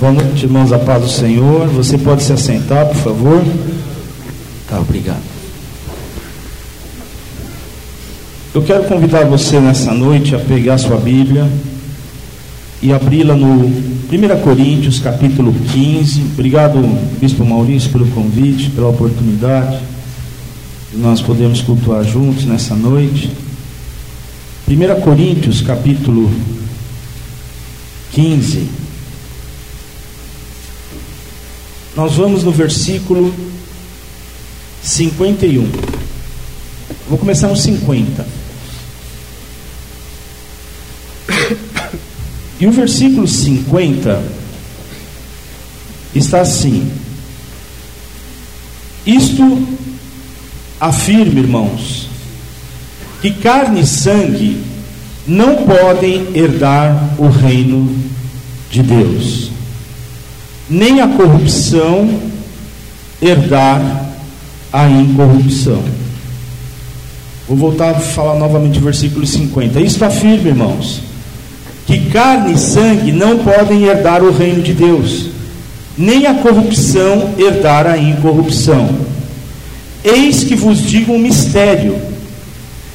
Boa noite, irmãos, a paz do Senhor. Você pode se assentar, por favor? Tá, obrigado. Eu quero convidar você nessa noite a pegar sua Bíblia e abri-la no 1 Coríntios, capítulo 15. Obrigado, Bispo Maurício, pelo convite, pela oportunidade de nós podemos cultuar juntos nessa noite. 1 Coríntios, capítulo 15. Nós vamos no versículo 51. Vou começar no 50. E o versículo 50 está assim: Isto afirma, irmãos, que carne e sangue não podem herdar o reino de Deus nem a corrupção herdar a incorrupção. Vou voltar a falar novamente o versículo 50. Isto afirma, irmãos, que carne e sangue não podem herdar o reino de Deus, nem a corrupção herdar a incorrupção. Eis que vos digo um mistério: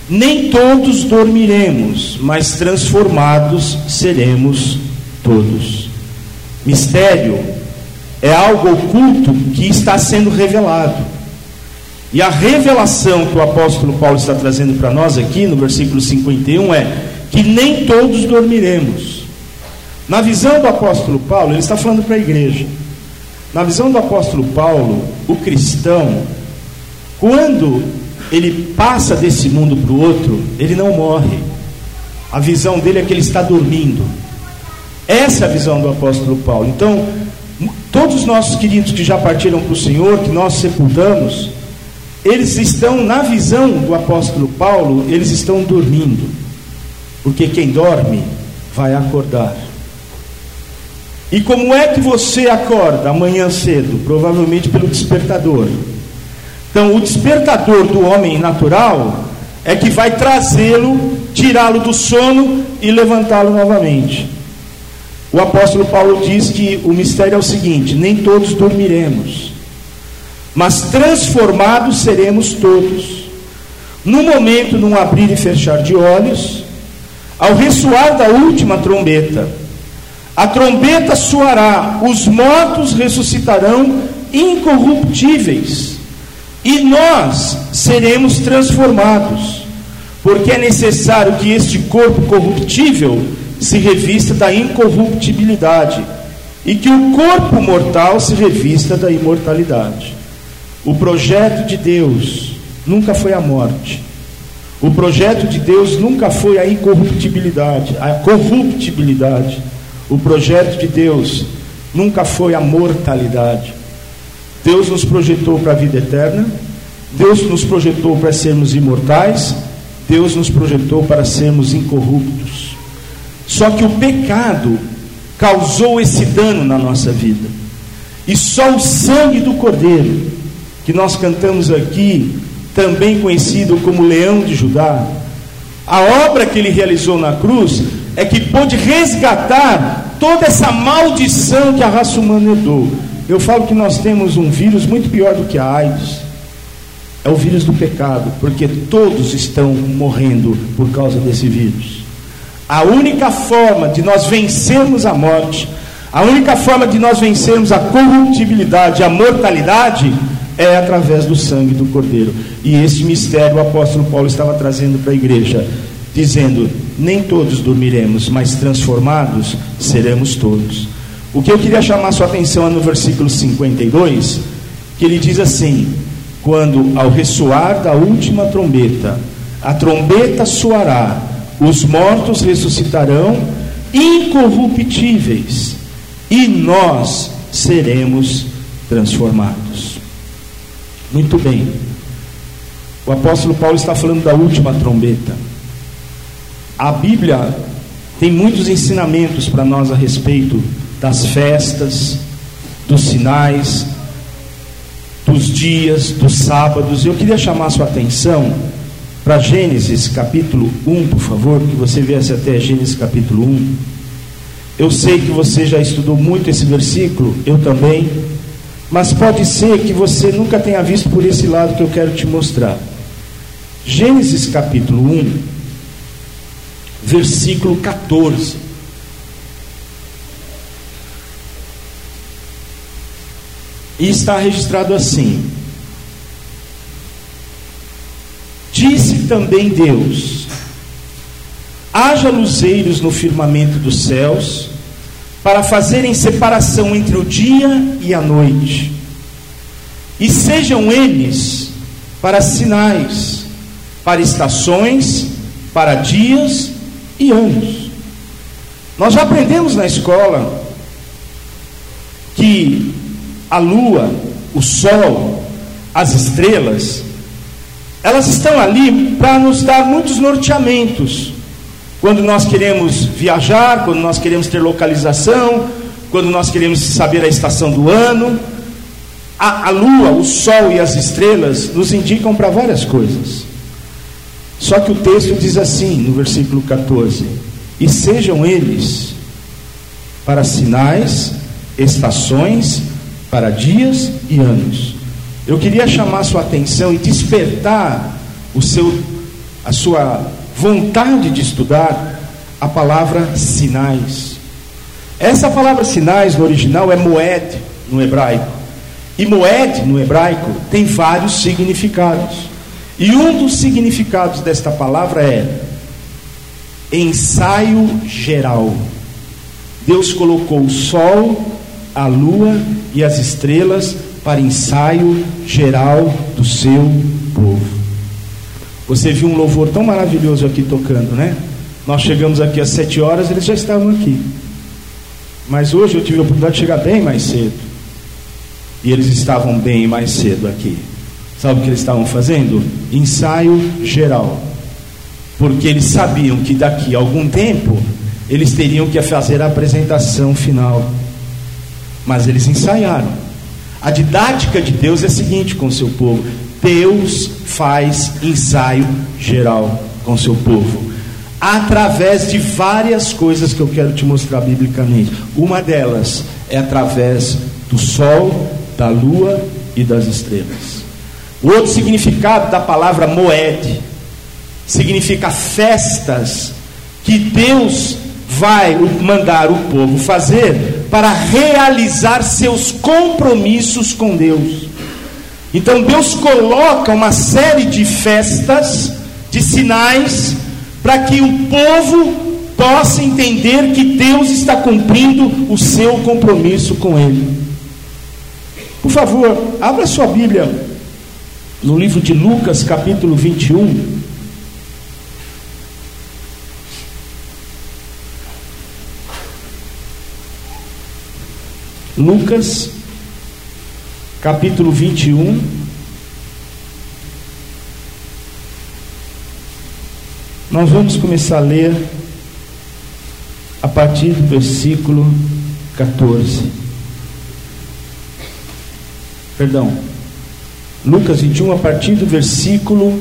nem todos dormiremos, mas transformados seremos todos. Mistério é algo oculto que está sendo revelado. E a revelação que o apóstolo Paulo está trazendo para nós aqui no versículo 51 é que nem todos dormiremos. Na visão do apóstolo Paulo, ele está falando para a igreja. Na visão do apóstolo Paulo, o cristão, quando ele passa desse mundo para o outro, ele não morre. A visão dele é que ele está dormindo. Essa é a visão do apóstolo Paulo. Então, Todos os nossos queridos que já partiram para o Senhor, que nós sepultamos, eles estão, na visão do apóstolo Paulo, eles estão dormindo. Porque quem dorme vai acordar. E como é que você acorda amanhã cedo? Provavelmente pelo despertador. Então, o despertador do homem natural é que vai trazê-lo, tirá-lo do sono e levantá-lo novamente. O apóstolo Paulo diz que o mistério é o seguinte: nem todos dormiremos, mas transformados seremos todos. No momento, num abrir e fechar de olhos, ao ressoar da última trombeta, a trombeta soará, os mortos ressuscitarão incorruptíveis, e nós seremos transformados, porque é necessário que este corpo corruptível se revista da incorruptibilidade e que o corpo mortal se revista da imortalidade. O projeto de Deus nunca foi a morte. O projeto de Deus nunca foi a incorruptibilidade, a corruptibilidade. O projeto de Deus nunca foi a mortalidade. Deus nos projetou para a vida eterna, Deus nos projetou para sermos imortais, Deus nos projetou para sermos incorruptos. Só que o pecado causou esse dano na nossa vida. E só o sangue do Cordeiro, que nós cantamos aqui, também conhecido como Leão de Judá, a obra que ele realizou na cruz é que pôde resgatar toda essa maldição que a raça humana herdou. Eu falo que nós temos um vírus muito pior do que a AIDS. É o vírus do pecado, porque todos estão morrendo por causa desse vírus. A única forma de nós vencermos a morte, a única forma de nós vencermos a corruptibilidade, a mortalidade, é através do sangue do Cordeiro. E esse mistério o apóstolo Paulo estava trazendo para a igreja, dizendo: nem todos dormiremos, mas transformados seremos todos. O que eu queria chamar sua atenção é no versículo 52, que ele diz assim: quando ao ressoar da última trombeta, a trombeta soará os mortos ressuscitarão incorruptíveis e nós seremos transformados. Muito bem. O apóstolo Paulo está falando da última trombeta. A Bíblia tem muitos ensinamentos para nós a respeito das festas, dos sinais, dos dias, dos sábados. Eu queria chamar sua atenção para Gênesis capítulo 1, por favor, que você viesse até Gênesis capítulo 1. Eu sei que você já estudou muito esse versículo, eu também, mas pode ser que você nunca tenha visto por esse lado que eu quero te mostrar. Gênesis capítulo 1, versículo 14. E está registrado assim: Disse também Deus: Haja luzeiros no firmamento dos céus, para fazerem separação entre o dia e a noite, e sejam eles para sinais, para estações, para dias e anos. Nós já aprendemos na escola que a lua, o sol, as estrelas, elas estão ali para nos dar muitos norteamentos quando nós queremos viajar, quando nós queremos ter localização, quando nós queremos saber a estação do ano, a, a lua, o sol e as estrelas nos indicam para várias coisas. Só que o texto diz assim, no versículo 14: E sejam eles para sinais, estações, para dias e anos. Eu queria chamar sua atenção e despertar o seu, a sua vontade de estudar a palavra sinais. Essa palavra sinais no original é moed no hebraico. E moed no hebraico tem vários significados. E um dos significados desta palavra é ensaio geral. Deus colocou o sol, a lua e as estrelas para ensaio geral do seu povo. Você viu um louvor tão maravilhoso aqui tocando, né? Nós chegamos aqui às sete horas, eles já estavam aqui. Mas hoje eu tive a oportunidade de chegar bem mais cedo. E eles estavam bem mais cedo aqui. Sabe o que eles estavam fazendo? Ensaio geral. Porque eles sabiam que daqui a algum tempo eles teriam que fazer a apresentação final. Mas eles ensaiaram. A didática de Deus é a seguinte com o seu povo: Deus faz ensaio geral com seu povo, através de várias coisas que eu quero te mostrar biblicamente. Uma delas é através do sol, da lua e das estrelas. O outro significado da palavra moed significa festas que Deus vai mandar o povo fazer para realizar seus compromissos com Deus. Então Deus coloca uma série de festas, de sinais, para que o povo possa entender que Deus está cumprindo o seu compromisso com ele. Por favor, abra sua Bíblia no livro de Lucas, capítulo 21. Lucas capítulo 21. Nós vamos começar a ler a partir do versículo 14. Perdão. Lucas 21, a partir do versículo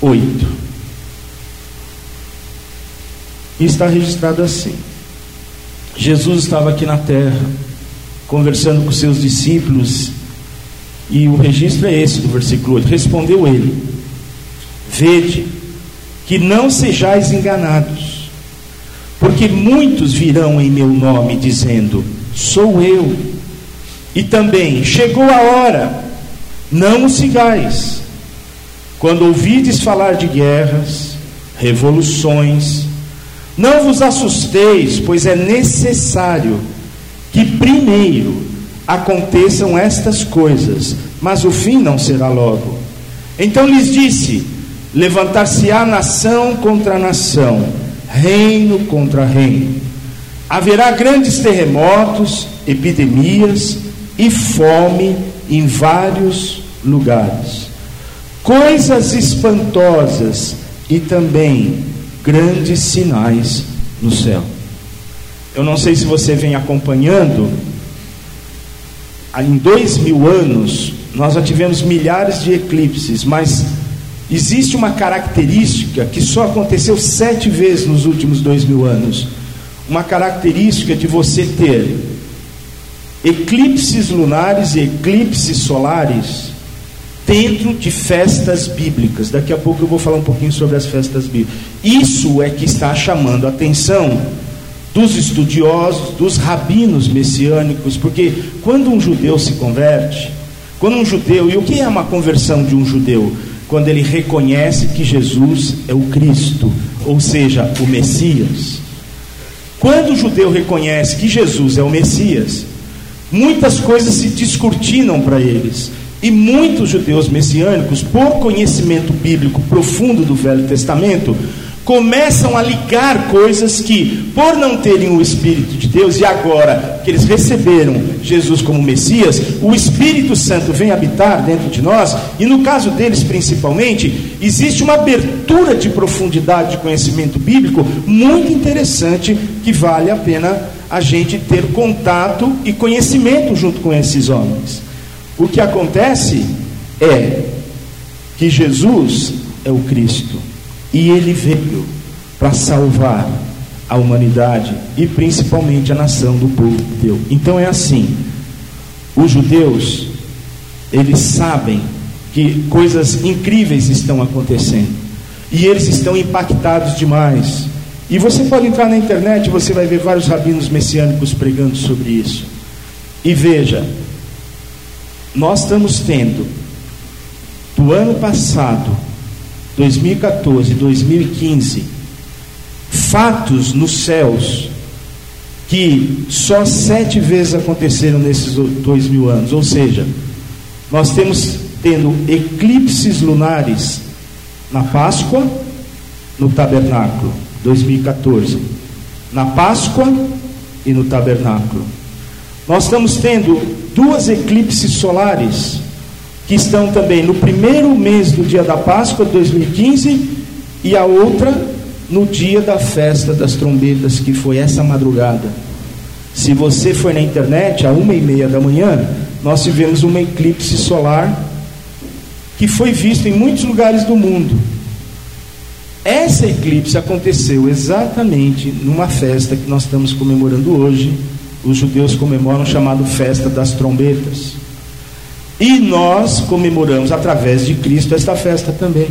8. E está registrado assim: Jesus estava aqui na terra conversando com seus discípulos, e o registro é esse do versículo 8. Respondeu ele: Vede que não sejais enganados, porque muitos virão em meu nome dizendo: Sou eu. E também chegou a hora, não o sigais. Quando ouvides falar de guerras, revoluções, não vos assusteis, pois é necessário que primeiro aconteçam estas coisas, mas o fim não será logo. Então lhes disse: Levantar-se-á nação contra nação, reino contra reino. Haverá grandes terremotos, epidemias e fome em vários lugares. Coisas espantosas e também grandes sinais no céu. Eu não sei se você vem acompanhando. Em dois mil anos, nós já tivemos milhares de eclipses, mas existe uma característica que só aconteceu sete vezes nos últimos dois mil anos. Uma característica de você ter eclipses lunares e eclipses solares dentro de festas bíblicas. Daqui a pouco eu vou falar um pouquinho sobre as festas bíblicas. Isso é que está chamando a atenção dos estudiosos, dos rabinos messiânicos, porque quando um judeu se converte, quando um judeu, e o que é uma conversão de um judeu? Quando ele reconhece que Jesus é o Cristo, ou seja, o Messias. Quando o judeu reconhece que Jesus é o Messias, muitas coisas se descortinam para eles. E muitos judeus messiânicos, por conhecimento bíblico profundo do Velho Testamento, começam a ligar coisas que, por não terem o Espírito de Deus, e agora que eles receberam Jesus como Messias, o Espírito Santo vem habitar dentro de nós, e no caso deles principalmente, existe uma abertura de profundidade de conhecimento bíblico muito interessante que vale a pena a gente ter contato e conhecimento junto com esses homens. O que acontece é que Jesus é o Cristo e ele veio para salvar a humanidade e principalmente a nação do povo de Deus. Então é assim: os judeus, eles sabem que coisas incríveis estão acontecendo e eles estão impactados demais. E você pode entrar na internet, você vai ver vários rabinos messiânicos pregando sobre isso. E veja, nós estamos tendo, do ano passado, 2014, 2015, fatos nos céus que só sete vezes aconteceram nesses dois mil anos. Ou seja, nós temos tendo eclipses lunares na Páscoa, no tabernáculo, 2014. Na Páscoa e no tabernáculo. Nós estamos tendo duas eclipses solares que estão também no primeiro mês do dia da Páscoa de 2015 e a outra no dia da festa das trombetas, que foi essa madrugada. Se você for na internet, a uma e meia da manhã, nós tivemos uma eclipse solar que foi visto em muitos lugares do mundo. Essa eclipse aconteceu exatamente numa festa que nós estamos comemorando hoje. Os judeus comemoram chamado Festa das Trombetas. E nós comemoramos através de Cristo esta festa também.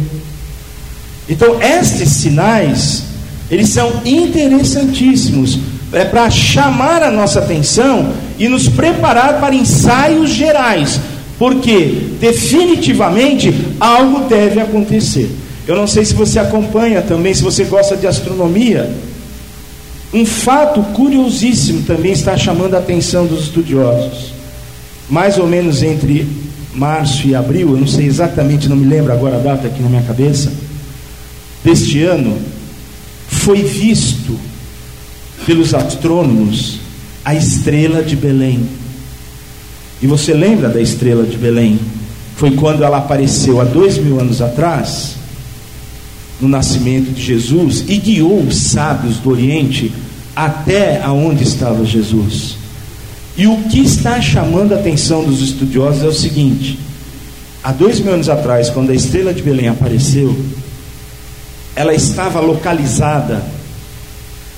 Então, estes sinais, eles são interessantíssimos. É para chamar a nossa atenção e nos preparar para ensaios gerais. Porque, definitivamente, algo deve acontecer. Eu não sei se você acompanha também, se você gosta de astronomia. Um fato curiosíssimo também está chamando a atenção dos estudiosos. Mais ou menos entre março e abril, eu não sei exatamente, não me lembro agora a data aqui na minha cabeça, deste ano, foi visto pelos astrônomos a estrela de Belém. E você lembra da estrela de Belém? Foi quando ela apareceu há dois mil anos atrás, no nascimento de Jesus, e guiou os sábios do Oriente até aonde estava Jesus. E o que está chamando a atenção dos estudiosos é o seguinte: há dois mil anos atrás, quando a estrela de Belém apareceu, ela estava localizada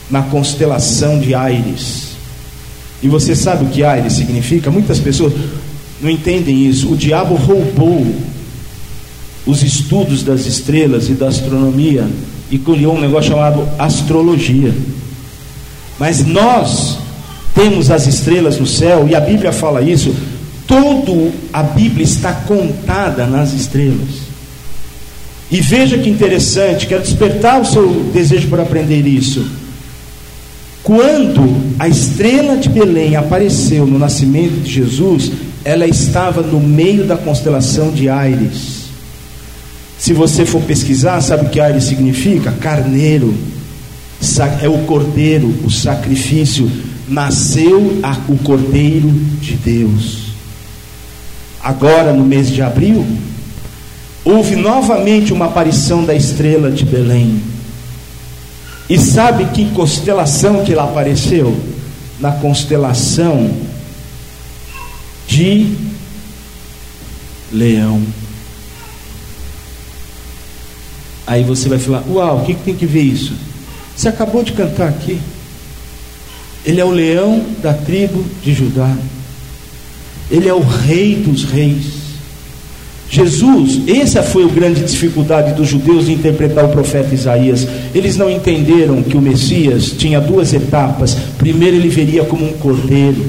na constelação de Aires. E você sabe o que Aires significa? Muitas pessoas não entendem isso. O diabo roubou os estudos das estrelas e da astronomia e criou um negócio chamado astrologia. Mas nós temos as estrelas no céu, e a Bíblia fala isso, todo a Bíblia está contada nas estrelas. E veja que interessante, quero despertar o seu desejo por aprender isso. Quando a estrela de Belém apareceu no nascimento de Jesus, ela estava no meio da constelação de Aires. Se você for pesquisar, sabe o que Aires significa? Carneiro. É o cordeiro, o sacrifício nasceu a, o Cordeiro de Deus. Agora, no mês de abril, houve novamente uma aparição da estrela de Belém. E sabe que constelação que ela apareceu? Na constelação de Leão. Aí você vai falar: Uau, o que, que tem que ver isso? Você acabou de cantar aqui. Ele é o leão da tribo de Judá. Ele é o rei dos reis. Jesus, essa foi a grande dificuldade dos judeus de interpretar o profeta Isaías. Eles não entenderam que o Messias tinha duas etapas. Primeiro, ele veria como um cordeiro,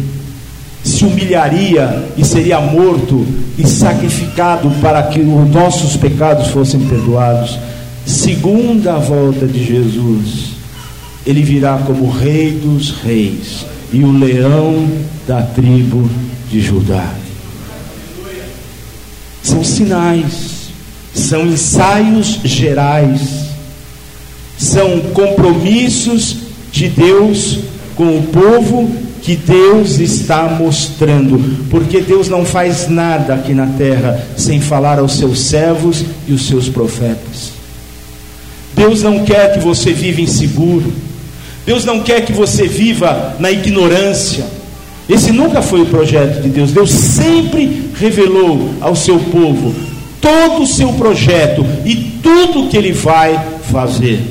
se humilharia e seria morto e sacrificado para que os nossos pecados fossem perdoados. Segunda volta de Jesus, ele virá como Rei dos Reis e o leão da tribo de Judá. São sinais, são ensaios gerais, são compromissos de Deus com o povo que Deus está mostrando, porque Deus não faz nada aqui na terra sem falar aos seus servos e os seus profetas. Deus não quer que você viva inseguro. Deus não quer que você viva na ignorância. Esse nunca foi o projeto de Deus. Deus sempre revelou ao seu povo todo o seu projeto e tudo que ele vai fazer.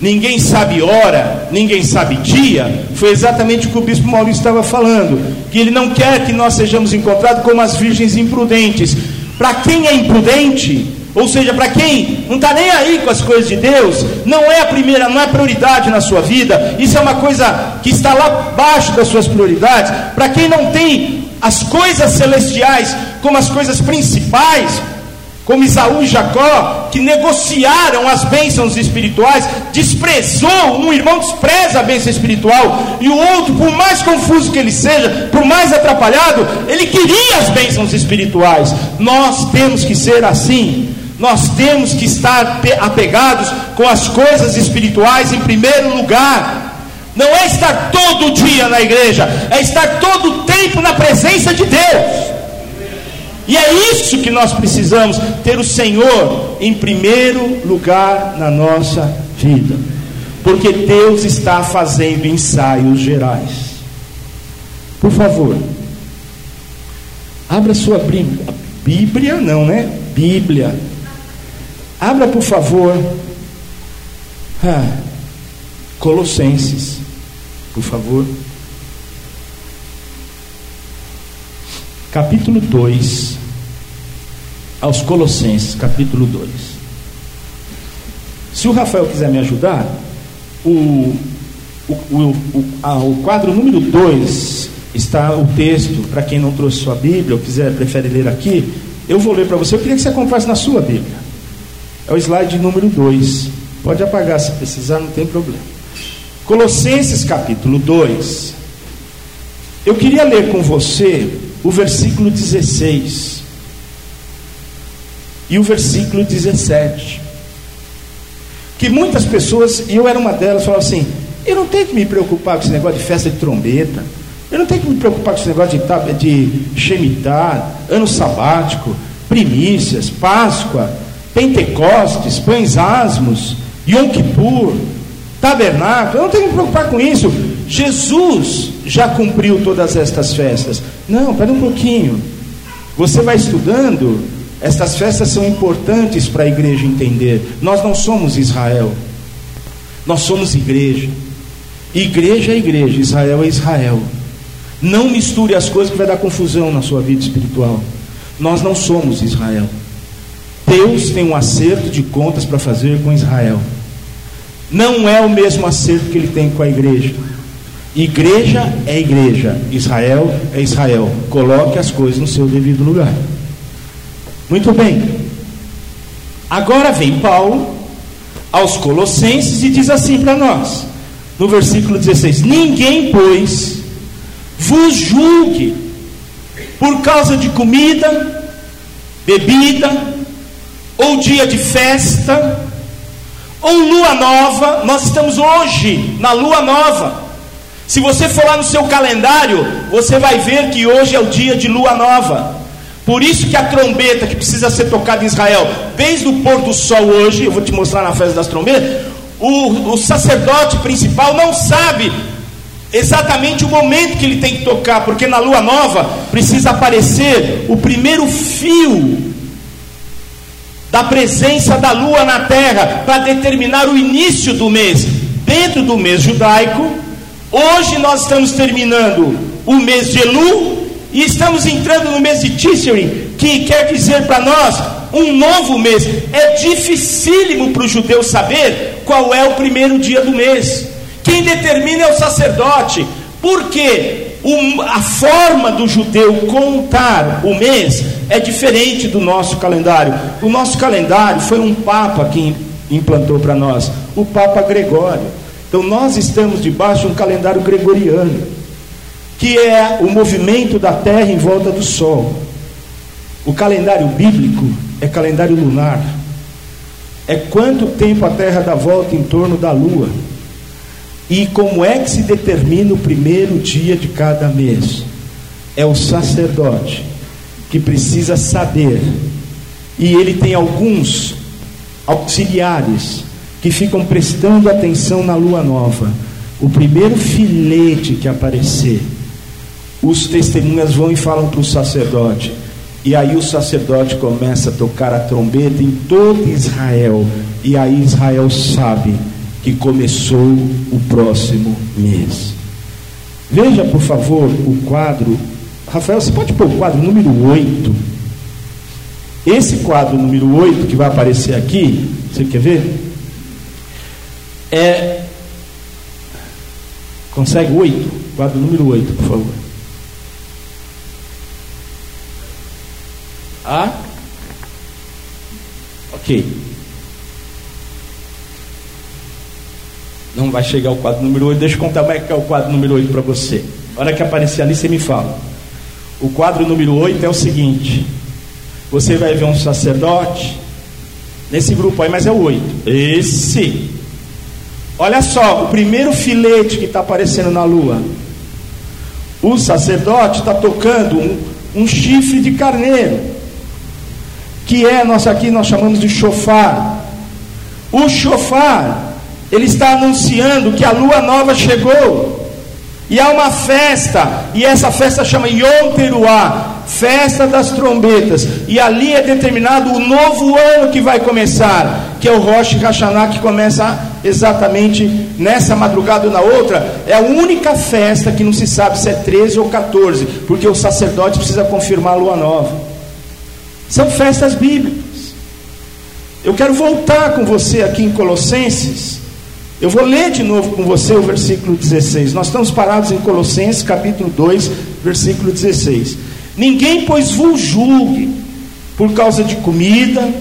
Ninguém sabe hora, ninguém sabe dia. Foi exatamente o que o bispo Maurício estava falando. Que ele não quer que nós sejamos encontrados como as virgens imprudentes. Para quem é imprudente, ou seja, para quem não está nem aí com as coisas de Deus, não é a primeira, não é a prioridade na sua vida, isso é uma coisa que está lá abaixo das suas prioridades. Para quem não tem as coisas celestiais como as coisas principais, como Isaú e Jacó, que negociaram as bênçãos espirituais, desprezou, um irmão despreza a bênção espiritual, e o outro, por mais confuso que ele seja, por mais atrapalhado, ele queria as bênçãos espirituais. Nós temos que ser assim. Nós temos que estar apegados com as coisas espirituais em primeiro lugar. Não é estar todo dia na igreja, é estar todo o tempo na presença de Deus. E é isso que nós precisamos: ter o Senhor em primeiro lugar na nossa vida, porque Deus está fazendo ensaios gerais. Por favor, abra sua Bíblia. Bíblia não, né? Bíblia Abra, por favor, ah, Colossenses, por favor. Capítulo 2, aos Colossenses, capítulo 2. Se o Rafael quiser me ajudar, o, o, o, o, quadro número 2 está o texto, para quem não trouxe sua Bíblia ou quiser, prefere ler aqui, eu vou ler para você. Eu queria que você acompanhasse na sua Bíblia. É o slide número 2. Pode apagar se precisar, não tem problema. Colossenses capítulo 2. Eu queria ler com você o versículo 16 e o versículo 17. Que muitas pessoas, e eu era uma delas, falavam assim: eu não tenho que me preocupar com esse negócio de festa de trombeta, eu não tenho que me preocupar com esse negócio de, de Shemitah, ano sabático, primícias, Páscoa. Pentecostes, pães asmos, Yom Kippur, tabernáculo, eu não tenho que me preocupar com isso. Jesus já cumpriu todas estas festas. Não, espera um pouquinho. Você vai estudando, estas festas são importantes para a igreja entender. Nós não somos Israel, nós somos igreja. Igreja é igreja, Israel é Israel. Não misture as coisas que vai dar confusão na sua vida espiritual. Nós não somos Israel. Deus tem um acerto de contas para fazer com Israel. Não é o mesmo acerto que ele tem com a igreja. Igreja é igreja, Israel é Israel. Coloque as coisas no seu devido lugar. Muito bem. Agora vem Paulo aos Colossenses e diz assim para nós, no versículo 16: Ninguém, pois, vos julgue por causa de comida, bebida, ou dia de festa, ou lua nova. Nós estamos hoje na lua nova. Se você for lá no seu calendário, você vai ver que hoje é o dia de lua nova. Por isso que a trombeta que precisa ser tocada em Israel, desde o pôr do sol hoje, eu vou te mostrar na festa das trombetas, o, o sacerdote principal não sabe exatamente o momento que ele tem que tocar, porque na lua nova precisa aparecer o primeiro fio da presença da lua na terra para determinar o início do mês. Dentro do mês judaico, hoje nós estamos terminando o mês de Elu e estamos entrando no mês de Tishrei, que quer dizer para nós um novo mês. É dificílimo para o judeu saber qual é o primeiro dia do mês. Quem determina é o sacerdote. Por quê? A forma do judeu contar o mês é diferente do nosso calendário. O nosso calendário foi um Papa que implantou para nós, o Papa Gregório. Então nós estamos debaixo de um calendário gregoriano, que é o movimento da Terra em volta do Sol. O calendário bíblico é calendário lunar. É quanto tempo a Terra dá volta em torno da Lua. E como é que se determina o primeiro dia de cada mês? É o sacerdote que precisa saber. E ele tem alguns auxiliares que ficam prestando atenção na lua nova. O primeiro filete que aparecer, os testemunhas vão e falam para o sacerdote. E aí o sacerdote começa a tocar a trombeta em todo Israel. E aí Israel sabe que começou o próximo mês. Veja, por favor, o quadro. Rafael, você pode pôr o quadro número 8. Esse quadro número 8 que vai aparecer aqui, você quer ver? É. Consegue 8? Quadro número 8, por favor. Ah? Ok. Não vai chegar o quadro número 8. Deixa eu contar como é que é o quadro número 8 para você. A hora que aparecer ali, você me fala. O quadro número 8 é o seguinte: você vai ver um sacerdote nesse grupo aí, mas é o 8. Esse. Olha só, o primeiro filete que está aparecendo na lua. O sacerdote está tocando um, um chifre de carneiro, que é, nós aqui nós chamamos de chofar. O chofar ele está anunciando que a lua nova chegou. E há uma festa, e essa festa chama Yom Teruah, festa das trombetas. E ali é determinado o novo ano que vai começar, que é o Rosh Hashanah, que começa exatamente nessa madrugada ou na outra. É a única festa que não se sabe se é 13 ou 14, porque o sacerdote precisa confirmar a lua nova. São festas bíblicas. Eu quero voltar com você aqui em Colossenses eu vou ler de novo com você o versículo 16. Nós estamos parados em Colossenses, capítulo 2, versículo 16. Ninguém, pois, vos julgue por causa de comida,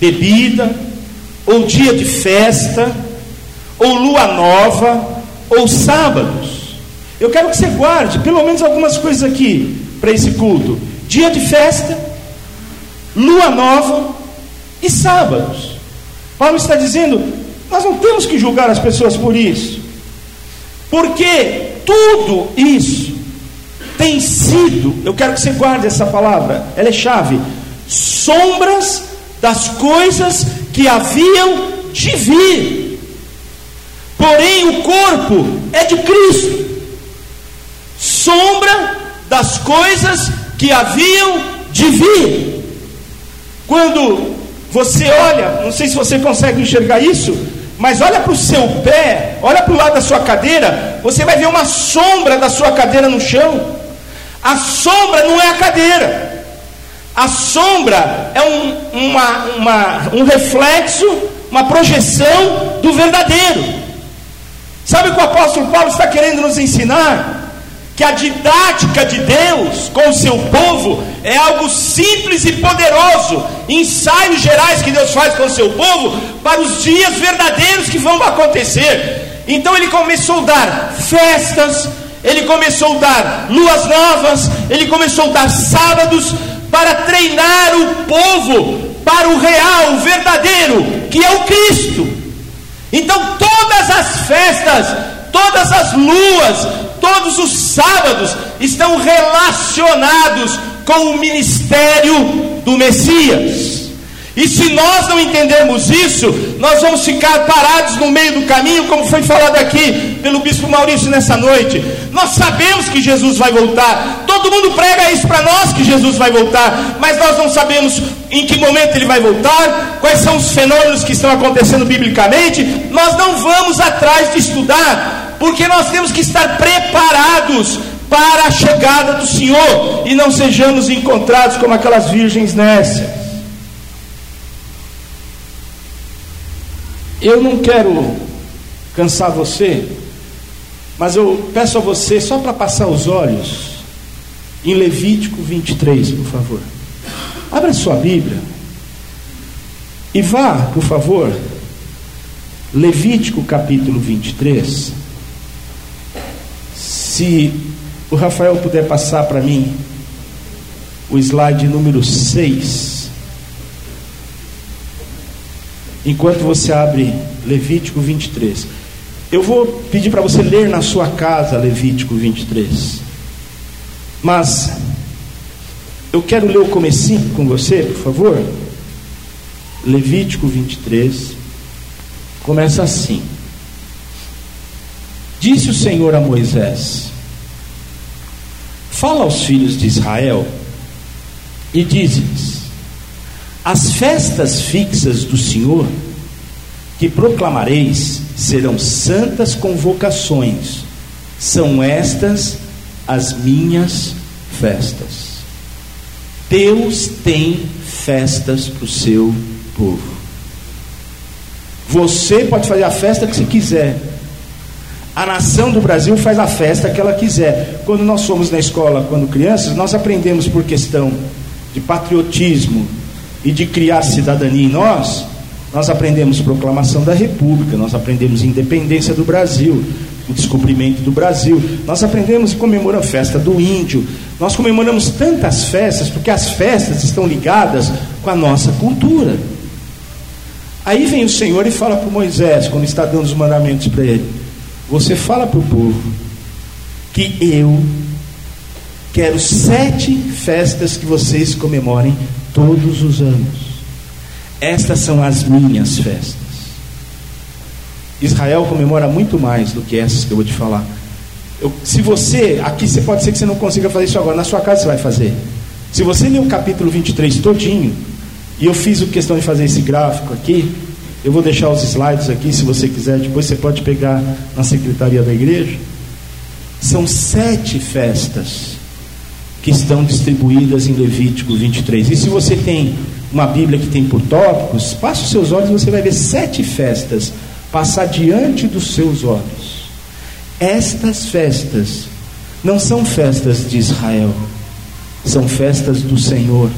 bebida, ou dia de festa, ou lua nova, ou sábados. Eu quero que você guarde pelo menos algumas coisas aqui para esse culto: dia de festa, lua nova e sábados. Paulo está dizendo: nós não temos que julgar as pessoas por isso, porque tudo isso tem sido, eu quero que você guarde essa palavra, ela é chave, sombras das coisas que haviam de vir. Porém, o corpo é de Cristo, sombra das coisas que haviam de vir. Quando você olha, não sei se você consegue enxergar isso, mas olha para o seu pé, olha para o lado da sua cadeira, você vai ver uma sombra da sua cadeira no chão. A sombra não é a cadeira, a sombra é um, uma, uma, um reflexo, uma projeção do verdadeiro. Sabe o que o apóstolo Paulo está querendo nos ensinar? Que a didática de Deus com o seu povo é algo simples e poderoso, ensaios gerais que Deus faz com o seu povo para os dias verdadeiros que vão acontecer. Então ele começou a dar festas, ele começou a dar luas novas, ele começou a dar sábados para treinar o povo para o real, o verdadeiro, que é o Cristo. Então todas as festas, todas as luas, todos os sábados estão relacionados com o ministério do Messias. E se nós não entendermos isso, nós vamos ficar parados no meio do caminho, como foi falado aqui pelo bispo Maurício nessa noite. Nós sabemos que Jesus vai voltar. Todo mundo prega isso para nós que Jesus vai voltar, mas nós não sabemos em que momento ele vai voltar, quais são os fenômenos que estão acontecendo biblicamente. Nós não vamos atrás de estudar, porque nós temos que estar preparados para a chegada do Senhor e não sejamos encontrados como aquelas virgens nécias. Eu não quero cansar você, mas eu peço a você, só para passar os olhos, em Levítico 23, por favor. Abra sua Bíblia e vá, por favor, Levítico capítulo 23. Se o Rafael puder passar para mim o slide número 6. enquanto você abre Levítico 23. Eu vou pedir para você ler na sua casa Levítico 23. Mas eu quero ler o comecinho com você, por favor. Levítico 23 começa assim: Disse o Senhor a Moisés: Fala aos filhos de Israel e dize-lhes: as festas fixas do Senhor que proclamareis serão santas convocações. São estas as minhas festas. Deus tem festas para o seu povo. Você pode fazer a festa que você quiser. A nação do Brasil faz a festa que ela quiser. Quando nós fomos na escola, quando crianças, nós aprendemos por questão de patriotismo, e de criar cidadania em nós, nós aprendemos proclamação da República, nós aprendemos independência do Brasil, o descobrimento do Brasil, nós aprendemos e comemoramos a festa do índio, nós comemoramos tantas festas, porque as festas estão ligadas com a nossa cultura. Aí vem o Senhor e fala para Moisés, quando está dando os mandamentos para ele: Você fala para o povo que eu quero sete festas que vocês comemorem todos os anos. Estas são as minhas festas. Israel comemora muito mais do que essas que eu vou te falar. Eu, se você, aqui você pode ser que você não consiga fazer isso agora, na sua casa você vai fazer. Se você ler o capítulo 23 todinho, e eu fiz questão de fazer esse gráfico aqui, eu vou deixar os slides aqui, se você quiser, depois você pode pegar na secretaria da igreja. São sete festas que estão distribuídas em Levítico 23. E se você tem uma Bíblia que tem por tópicos, passe os seus olhos e você vai ver sete festas passar diante dos seus olhos. Estas festas não são festas de Israel, são festas do Senhor.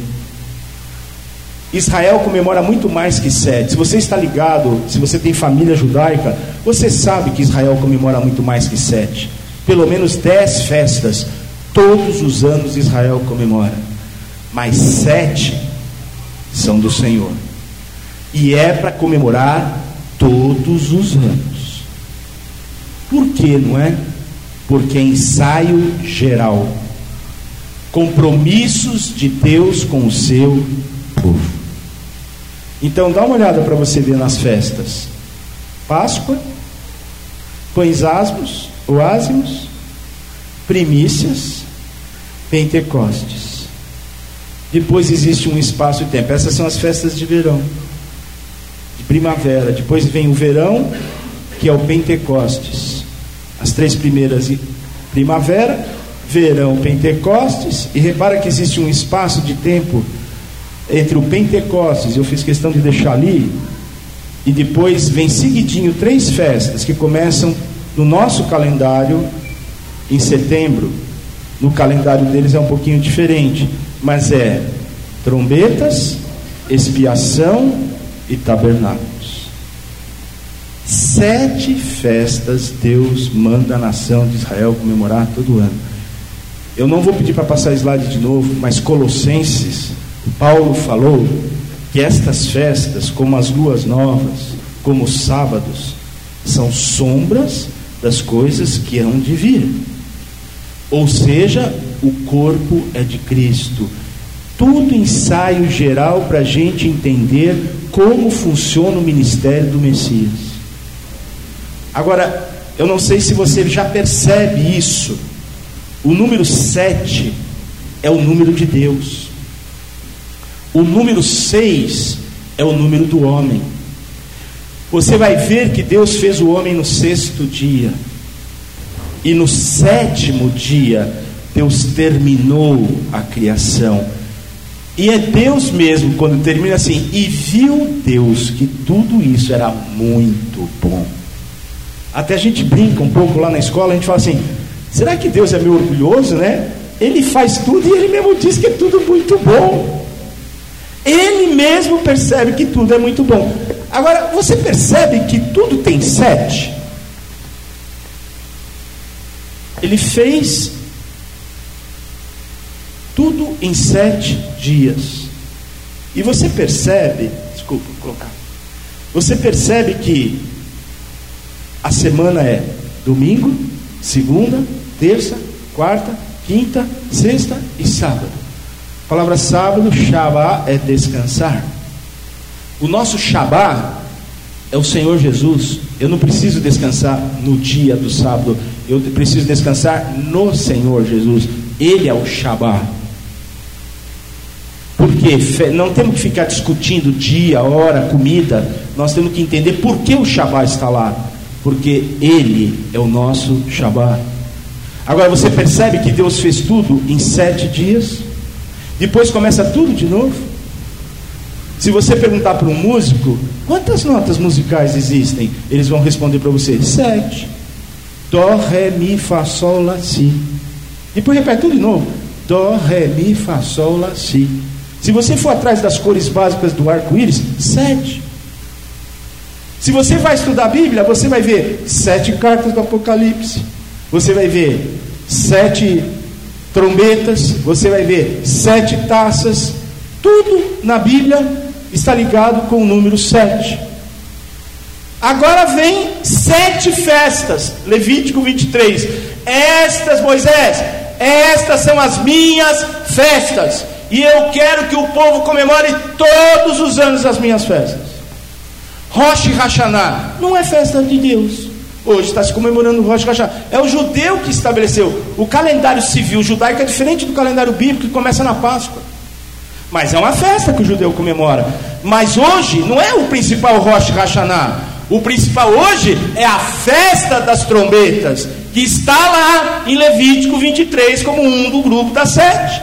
Israel comemora muito mais que sete. Se você está ligado, se você tem família judaica, você sabe que Israel comemora muito mais que sete. Pelo menos dez festas Todos os anos Israel comemora, mas sete são do Senhor. E é para comemorar todos os anos. Por quê, não é? Porque é ensaio geral. Compromissos de Deus com o seu povo. Então dá uma olhada para você ver nas festas. Páscoa, pães asmos ou ázimos, primícias, Pentecostes. Depois existe um espaço e tempo. Essas são as festas de verão, de primavera. Depois vem o verão, que é o Pentecostes. As três primeiras primavera, verão, Pentecostes. E repara que existe um espaço de tempo entre o Pentecostes, eu fiz questão de deixar ali, e depois vem seguidinho três festas que começam no nosso calendário em setembro no calendário deles é um pouquinho diferente, mas é trombetas, expiação e tabernáculos. Sete festas Deus manda a nação de Israel comemorar todo ano. Eu não vou pedir para passar slide de novo, mas Colossenses, Paulo falou que estas festas, como as luas novas, como os sábados, são sombras das coisas que hão de vir. Ou seja, o corpo é de Cristo. Tudo ensaio geral para a gente entender como funciona o ministério do Messias. Agora, eu não sei se você já percebe isso. O número 7 é o número de Deus. O número 6 é o número do homem. Você vai ver que Deus fez o homem no sexto dia. E no sétimo dia, Deus terminou a criação. E é Deus mesmo, quando termina assim, e viu Deus que tudo isso era muito bom. Até a gente brinca um pouco lá na escola, a gente fala assim: será que Deus é meio orgulhoso, né? Ele faz tudo e ele mesmo diz que é tudo muito bom. Ele mesmo percebe que tudo é muito bom. Agora, você percebe que tudo tem sete? Ele fez tudo em sete dias. E você percebe, desculpa, vou colocar. Você percebe que a semana é domingo, segunda, terça, quarta, quinta, sexta e sábado. A palavra sábado, Shabá, é descansar. O nosso Shabá é o Senhor Jesus. Eu não preciso descansar no dia do sábado, eu preciso descansar no Senhor Jesus. Ele é o Shabá. Porque não temos que ficar discutindo dia, hora, comida. Nós temos que entender por que o Shabá está lá. Porque Ele é o nosso Shabá. Agora você percebe que Deus fez tudo em sete dias? Depois começa tudo de novo? Se você perguntar para um músico, quantas notas musicais existem? Eles vão responder para você: sete. Dó, ré, mi, fá, sol, lá, si. Depois repete tudo de novo: Dó, ré, mi, fá, sol, lá, si. Se você for atrás das cores básicas do arco-íris, sete. Se você vai estudar a Bíblia, você vai ver sete cartas do Apocalipse. Você vai ver sete trombetas. Você vai ver sete taças. Tudo na Bíblia está ligado com o número sete. Agora vem sete festas. Levítico 23. Estas, Moisés, estas são as minhas festas e eu quero que o povo comemore todos os anos as minhas festas. Rosh Hashanah não é festa de Deus. Hoje está se comemorando o Rosh Hashanah. É o judeu que estabeleceu. O calendário civil judaico é diferente do calendário bíblico que começa na Páscoa. Mas é uma festa que o judeu comemora. Mas hoje não é o principal Rosh Hashanah. O principal hoje é a festa das trombetas, que está lá em Levítico 23 como um do grupo das sete.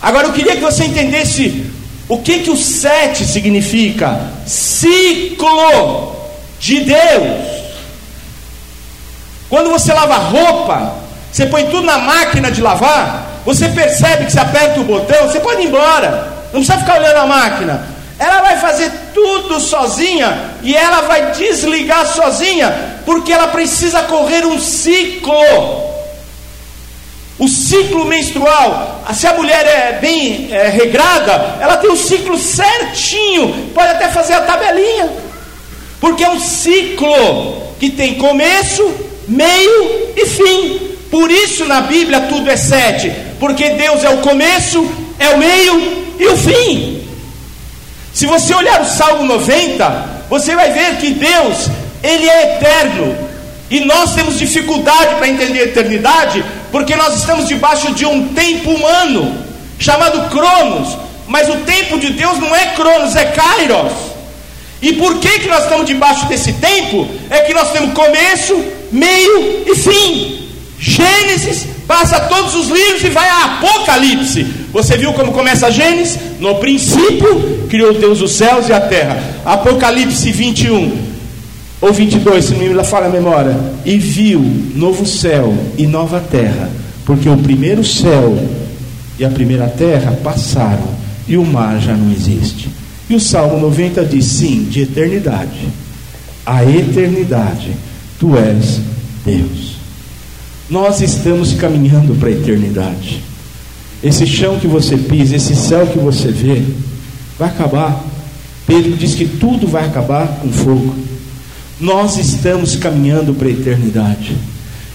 Agora eu queria que você entendesse o que que o sete significa. Ciclo de Deus. Quando você lava roupa, você põe tudo na máquina de lavar, você percebe que você aperta o botão, você pode ir embora. Não precisa ficar olhando a máquina. Ela vai fazer tudo sozinha e ela vai desligar sozinha, porque ela precisa correr um ciclo. O ciclo menstrual, se a mulher é bem é, regrada, ela tem o ciclo certinho, pode até fazer a tabelinha, porque é um ciclo que tem começo, meio e fim. Por isso na Bíblia tudo é sete, porque Deus é o começo, é o meio e o fim. Se você olhar o Salmo 90, você vai ver que Deus, Ele é eterno, e nós temos dificuldade para entender a eternidade, porque nós estamos debaixo de um tempo humano, chamado Cronos. Mas o tempo de Deus não é Cronos, é Kairos. E por que, que nós estamos debaixo desse tempo? É que nós temos começo, meio e fim. Gênesis passa todos os livros e vai a Apocalipse. Você viu como começa Gênesis? No princípio criou Deus os céus e a terra. Apocalipse 21 ou 22, se me falha a memória, e viu novo céu e nova terra, porque o primeiro céu e a primeira terra passaram e o mar já não existe. E o Salmo 90 diz: sim, de eternidade, a eternidade, tu és Deus. Nós estamos caminhando para a eternidade. Esse chão que você pisa, esse céu que você vê, vai acabar. Pedro diz que tudo vai acabar com fogo. Nós estamos caminhando para a eternidade.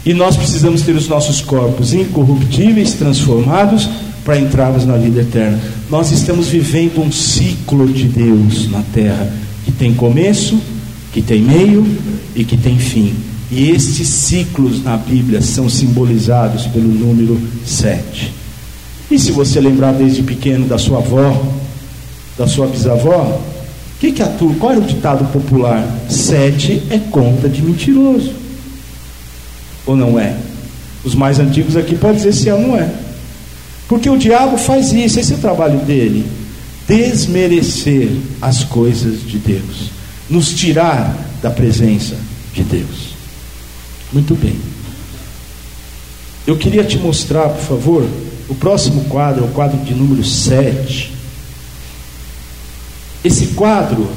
E nós precisamos ter os nossos corpos incorruptíveis, transformados para entrarmos na vida eterna. Nós estamos vivendo um ciclo de Deus na terra, que tem começo, que tem meio e que tem fim. E estes ciclos na Bíblia são simbolizados pelo número 7. E se você lembrar desde pequeno da sua avó, da sua bisavó, que que atua? Qual era o ditado popular? Sete é conta de mentiroso. Ou não é? Os mais antigos aqui podem dizer se é ou não é. Porque o diabo faz isso, esse é o trabalho dele. Desmerecer as coisas de Deus. Nos tirar da presença de Deus. Muito bem. Eu queria te mostrar, por favor, o próximo quadro, o quadro de número 7. Esse quadro,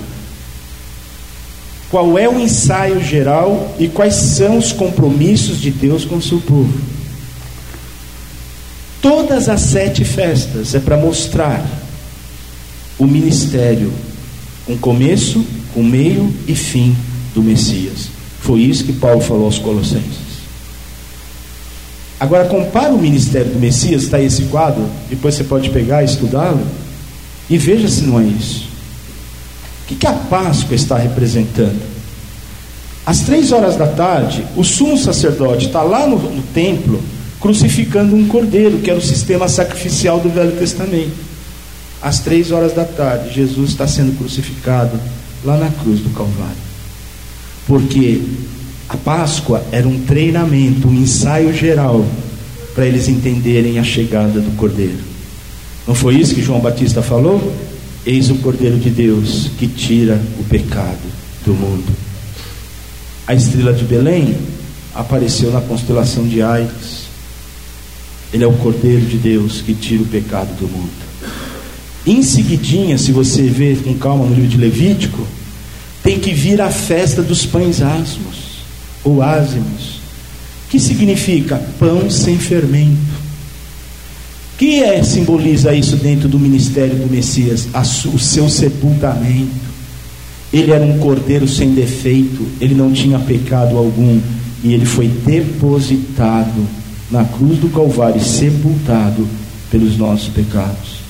qual é o ensaio geral e quais são os compromissos de Deus com o seu povo? Todas as sete festas é para mostrar o ministério, com começo, com meio e fim do Messias. Foi isso que Paulo falou aos Colossenses. Agora compara o ministério do Messias, está esse quadro, depois você pode pegar e estudá-lo, e veja se não é isso. O que, que a Páscoa está representando? Às três horas da tarde, o sumo sacerdote está lá no, no templo crucificando um cordeiro, que era o sistema sacrificial do Velho Testamento. Às três horas da tarde, Jesus está sendo crucificado lá na cruz do Calvário. Porque a Páscoa era um treinamento, um ensaio geral para eles entenderem a chegada do Cordeiro. Não foi isso que João Batista falou? Eis o Cordeiro de Deus que tira o pecado do mundo. A estrela de Belém apareceu na constelação de Aires. Ele é o Cordeiro de Deus que tira o pecado do mundo. Em seguidinha, se você ver com calma no livro de Levítico, tem que vir a festa dos pães asmos ou ázimos, que significa pão sem fermento que é, simboliza isso dentro do ministério do Messias? o seu sepultamento. Ele era um cordeiro sem defeito, ele não tinha pecado algum, e ele foi depositado na cruz do Calvário, sepultado pelos nossos pecados.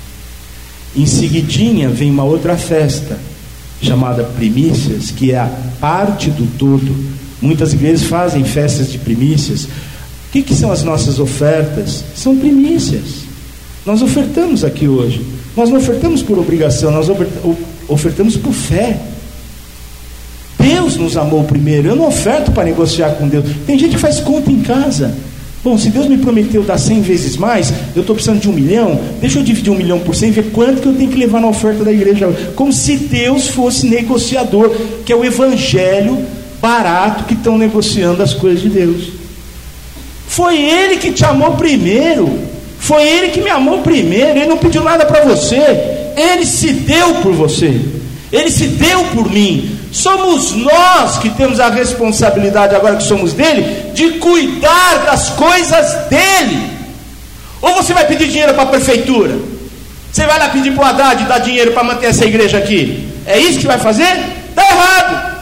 Em seguidinha vem uma outra festa, chamada primícias, que é a parte do todo. Muitas igrejas fazem festas de primícias. O que, que são as nossas ofertas? São primícias. Nós ofertamos aqui hoje. Nós não ofertamos por obrigação, nós ofertamos por fé. Deus nos amou primeiro. Eu não oferto para negociar com Deus. Tem gente que faz conta em casa. Bom, se Deus me prometeu dar 100 vezes mais, eu estou precisando de um milhão, deixa eu dividir um milhão por cem e ver quanto que eu tenho que levar na oferta da igreja. Como se Deus fosse negociador, que é o evangelho barato que estão negociando as coisas de Deus. Foi Ele que te amou primeiro. Foi Ele que me amou primeiro, Ele não pediu nada para você, Ele se deu por você, Ele se deu por mim. Somos nós que temos a responsabilidade, agora que somos dele, de cuidar das coisas dele. Ou você vai pedir dinheiro para a prefeitura? Você vai lá pedir para o Haddad dar dinheiro para manter essa igreja aqui? É isso que vai fazer? Está errado.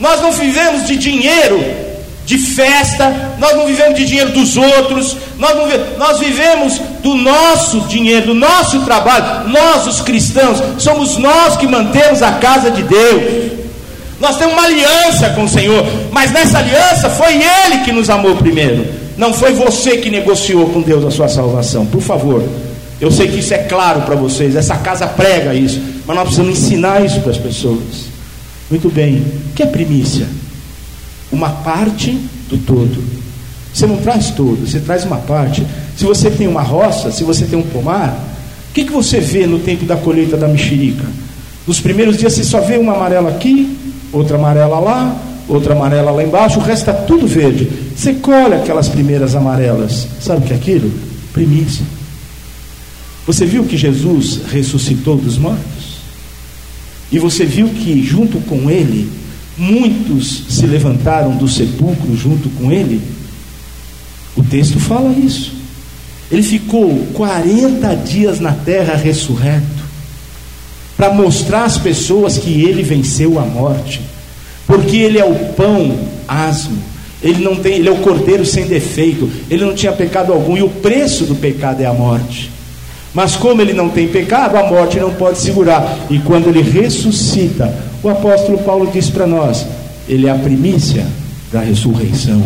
Nós não vivemos de dinheiro de festa, nós não vivemos de dinheiro dos outros, nós, não, nós vivemos do nosso dinheiro, do nosso trabalho. Nós, os cristãos, somos nós que mantemos a casa de Deus. Nós temos uma aliança com o Senhor, mas nessa aliança foi Ele que nos amou primeiro. Não foi você que negociou com Deus a sua salvação. Por favor, eu sei que isso é claro para vocês, essa casa prega isso, mas nós precisamos ensinar isso para as pessoas. Muito bem, o que é primícia? uma parte do todo. Você não traz todo, você traz uma parte. Se você tem uma roça, se você tem um pomar, o que, que você vê no tempo da colheita da mexerica? Nos primeiros dias você só vê uma amarela aqui, outra amarela lá, outra amarela lá embaixo, o resto está tudo verde. Você colhe aquelas primeiras amarelas. Sabe o que é aquilo? Primícia. Você viu que Jesus ressuscitou dos mortos? E você viu que junto com ele muitos se levantaram do sepulcro junto com ele. O texto fala isso. Ele ficou 40 dias na terra ressurreto, para mostrar às pessoas que ele venceu a morte, porque ele é o pão asmo, ele não tem, ele é o cordeiro sem defeito, ele não tinha pecado algum, e o preço do pecado é a morte. Mas como ele não tem pecado, a morte não pode segurar. E quando ele ressuscita, o apóstolo Paulo diz para nós: ele é a primícia da ressurreição.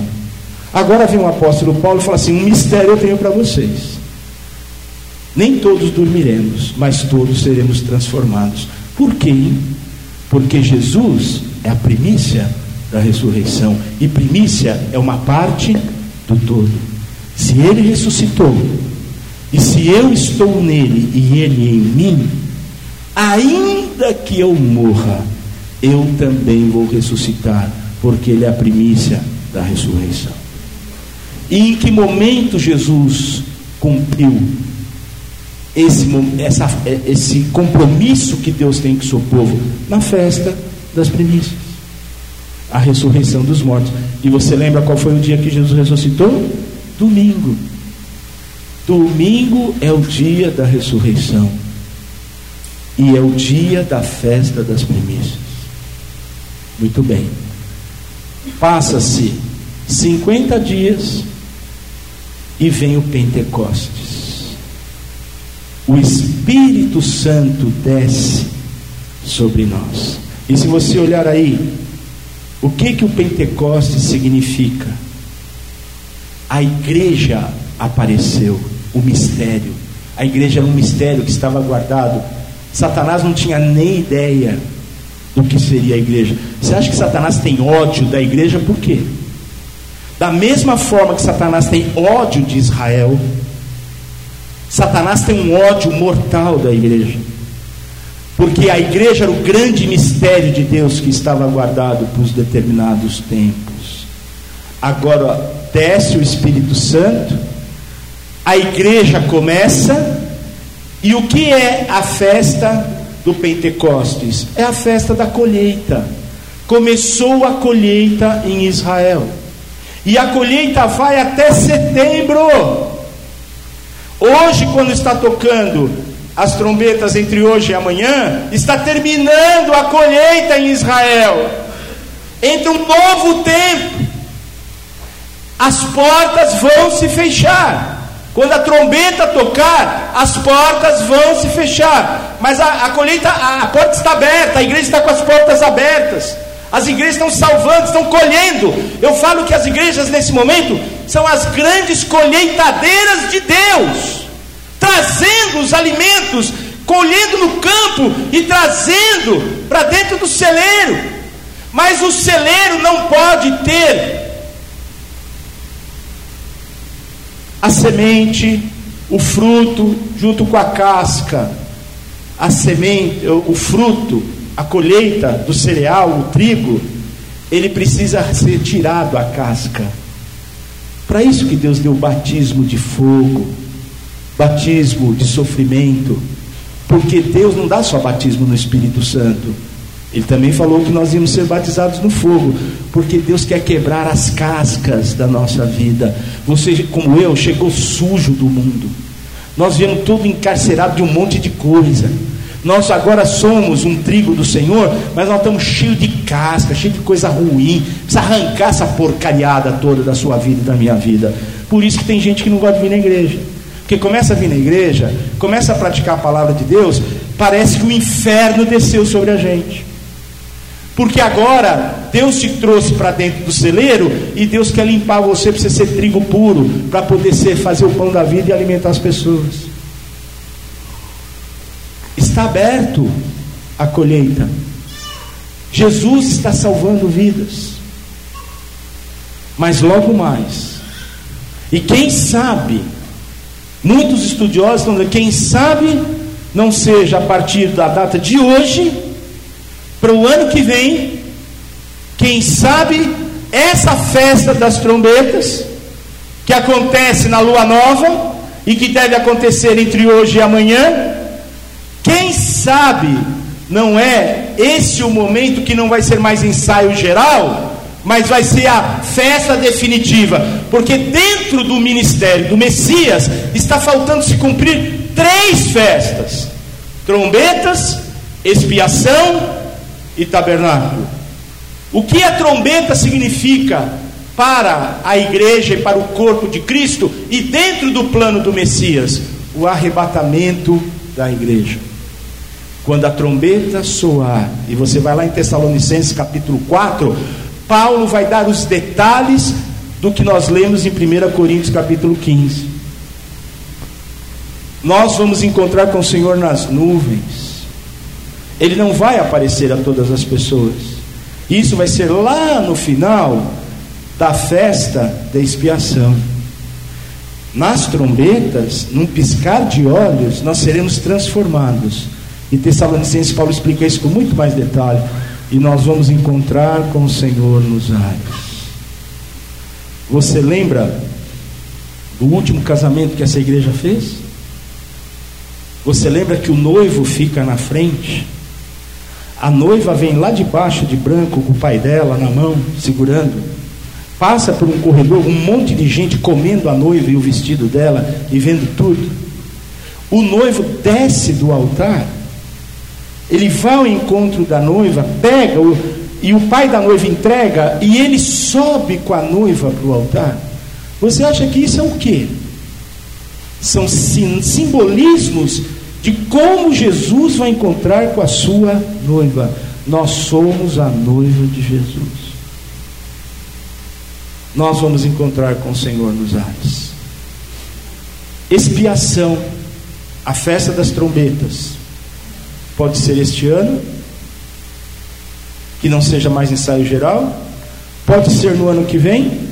Agora vem o apóstolo Paulo e fala assim: um mistério eu tenho para vocês. Nem todos dormiremos, mas todos seremos transformados. Por quê? Porque Jesus é a primícia da ressurreição. E primícia é uma parte do todo. Se ele ressuscitou, e se eu estou nele e ele em mim, ainda que eu morra, eu também vou ressuscitar, porque ele é a primícia da ressurreição. E em que momento Jesus cumpriu esse, essa, esse compromisso que Deus tem com o seu povo? Na festa das primícias, a ressurreição dos mortos. E você lembra qual foi o dia que Jesus ressuscitou? Domingo. Domingo é o dia da ressurreição. E é o dia da festa das primícias. Muito bem. Passa-se 50 dias e vem o Pentecostes. O Espírito Santo desce sobre nós. E se você olhar aí, o que que o Pentecostes significa? A igreja apareceu o mistério. A igreja era um mistério que estava guardado. Satanás não tinha nem ideia do que seria a igreja. Você acha que Satanás tem ódio da igreja por quê? Da mesma forma que Satanás tem ódio de Israel, Satanás tem um ódio mortal da igreja. Porque a igreja era o grande mistério de Deus que estava guardado para os determinados tempos. Agora desce o Espírito Santo a igreja começa, e o que é a festa do Pentecostes? É a festa da colheita. Começou a colheita em Israel, e a colheita vai até setembro. Hoje, quando está tocando as trombetas entre hoje e amanhã, está terminando a colheita em Israel. Entra um novo tempo, as portas vão se fechar. Quando a trombeta tocar, as portas vão se fechar. Mas a, a colheita, a, a porta está aberta, a igreja está com as portas abertas. As igrejas estão salvando, estão colhendo. Eu falo que as igrejas nesse momento são as grandes colheitadeiras de Deus, trazendo os alimentos, colhendo no campo e trazendo para dentro do celeiro. Mas o celeiro não pode ter a semente, o fruto junto com a casca, a semente, o fruto, a colheita do cereal, o trigo, ele precisa ser tirado a casca. Para isso que Deus deu o batismo de fogo, batismo de sofrimento, porque Deus não dá só batismo no Espírito Santo. Ele também falou que nós íamos ser batizados no fogo, porque Deus quer quebrar as cascas da nossa vida. Você, como eu, chegou sujo do mundo. Nós viemos tudo encarcerado de um monte de coisa. Nós agora somos um trigo do Senhor, mas nós estamos cheios de casca, cheios de coisa ruim. Precisa arrancar essa porcariada toda da sua vida e da minha vida. Por isso que tem gente que não gosta de vir na igreja. Porque começa a vir na igreja, começa a praticar a palavra de Deus, parece que o inferno desceu sobre a gente. Porque agora Deus te trouxe para dentro do celeiro e Deus quer limpar você para você ser trigo puro, para poder ser, fazer o pão da vida e alimentar as pessoas. Está aberto a colheita. Jesus está salvando vidas. Mas logo mais. E quem sabe, muitos estudiosos estão dizendo, quem sabe não seja a partir da data de hoje para o ano que vem, quem sabe essa festa das trombetas, que acontece na lua nova e que deve acontecer entre hoje e amanhã, sabe não é esse o momento que não vai ser mais ensaio geral, mas vai ser a festa definitiva, porque dentro do ministério do Messias está faltando se cumprir três festas: trombetas, expiação e tabernáculo. O que a trombeta significa para a igreja e para o corpo de Cristo e dentro do plano do Messias? o arrebatamento da igreja. Quando a trombeta soar, e você vai lá em Tessalonicenses capítulo 4, Paulo vai dar os detalhes do que nós lemos em 1 Coríntios capítulo 15. Nós vamos encontrar com o Senhor nas nuvens. Ele não vai aparecer a todas as pessoas. Isso vai ser lá no final da festa da expiação. Nas trombetas, num piscar de olhos, nós seremos transformados. E Tessalonicenses Paulo explica isso com muito mais detalhe e nós vamos encontrar com o Senhor nos ares. Você lembra do último casamento que essa igreja fez? Você lembra que o noivo fica na frente? A noiva vem lá de baixo de branco com o pai dela na mão, segurando. Passa por um corredor, um monte de gente comendo a noiva e o vestido dela e vendo tudo. O noivo desce do altar ele vai ao encontro da noiva, pega o, e o pai da noiva entrega e ele sobe com a noiva para o altar. Você acha que isso é o quê? São sim, simbolismos de como Jesus vai encontrar com a sua noiva. Nós somos a noiva de Jesus. Nós vamos encontrar com o Senhor nos ares. Expiação, a festa das trombetas. Pode ser este ano, que não seja mais ensaio geral, pode ser no ano que vem,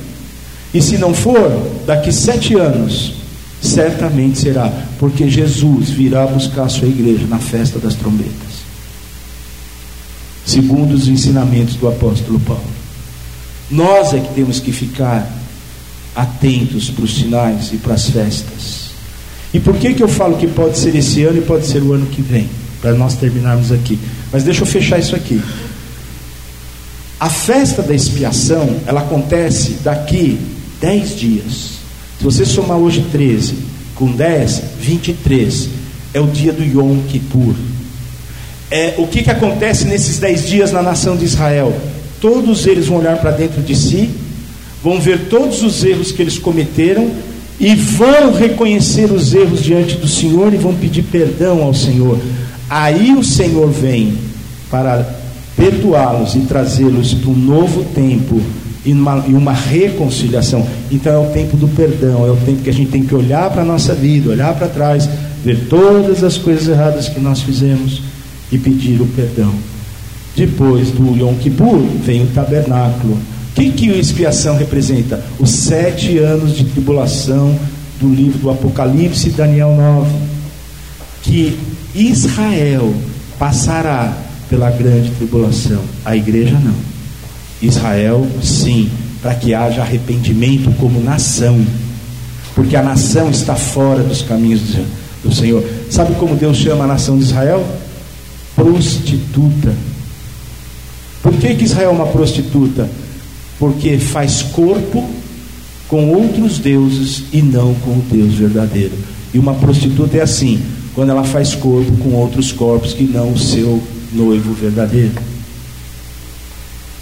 e se não for, daqui sete anos, certamente será, porque Jesus virá buscar a sua igreja na festa das trombetas, segundo os ensinamentos do apóstolo Paulo. Nós é que temos que ficar atentos para os sinais e para as festas. E por que, que eu falo que pode ser esse ano e pode ser o ano que vem? Para nós terminarmos aqui. Mas deixa eu fechar isso aqui. A festa da expiação, ela acontece daqui 10 dias. Se você somar hoje 13 com 10, 23, é o dia do Yom Kippur. É, o que, que acontece nesses 10 dias na nação de Israel? Todos eles vão olhar para dentro de si, vão ver todos os erros que eles cometeram e vão reconhecer os erros diante do Senhor e vão pedir perdão ao Senhor. Aí o Senhor vem para perdoá-los e trazê-los para um novo tempo e uma, e uma, reconciliação. Então é o tempo do perdão, é o tempo que a gente tem que olhar para a nossa vida, olhar para trás, ver todas as coisas erradas que nós fizemos e pedir o perdão. Depois do Yom Kippur vem o tabernáculo. O que, que a expiação representa? Os sete anos de tribulação do livro do Apocalipse, Daniel 9. Que Israel passará pela grande tribulação, a igreja não. Israel, sim, para que haja arrependimento como nação, porque a nação está fora dos caminhos do Senhor. Sabe como Deus chama a nação de Israel? Prostituta. Por que, que Israel é uma prostituta? Porque faz corpo com outros deuses e não com o Deus verdadeiro. E uma prostituta é assim: quando ela faz corpo com outros corpos que não o seu noivo verdadeiro.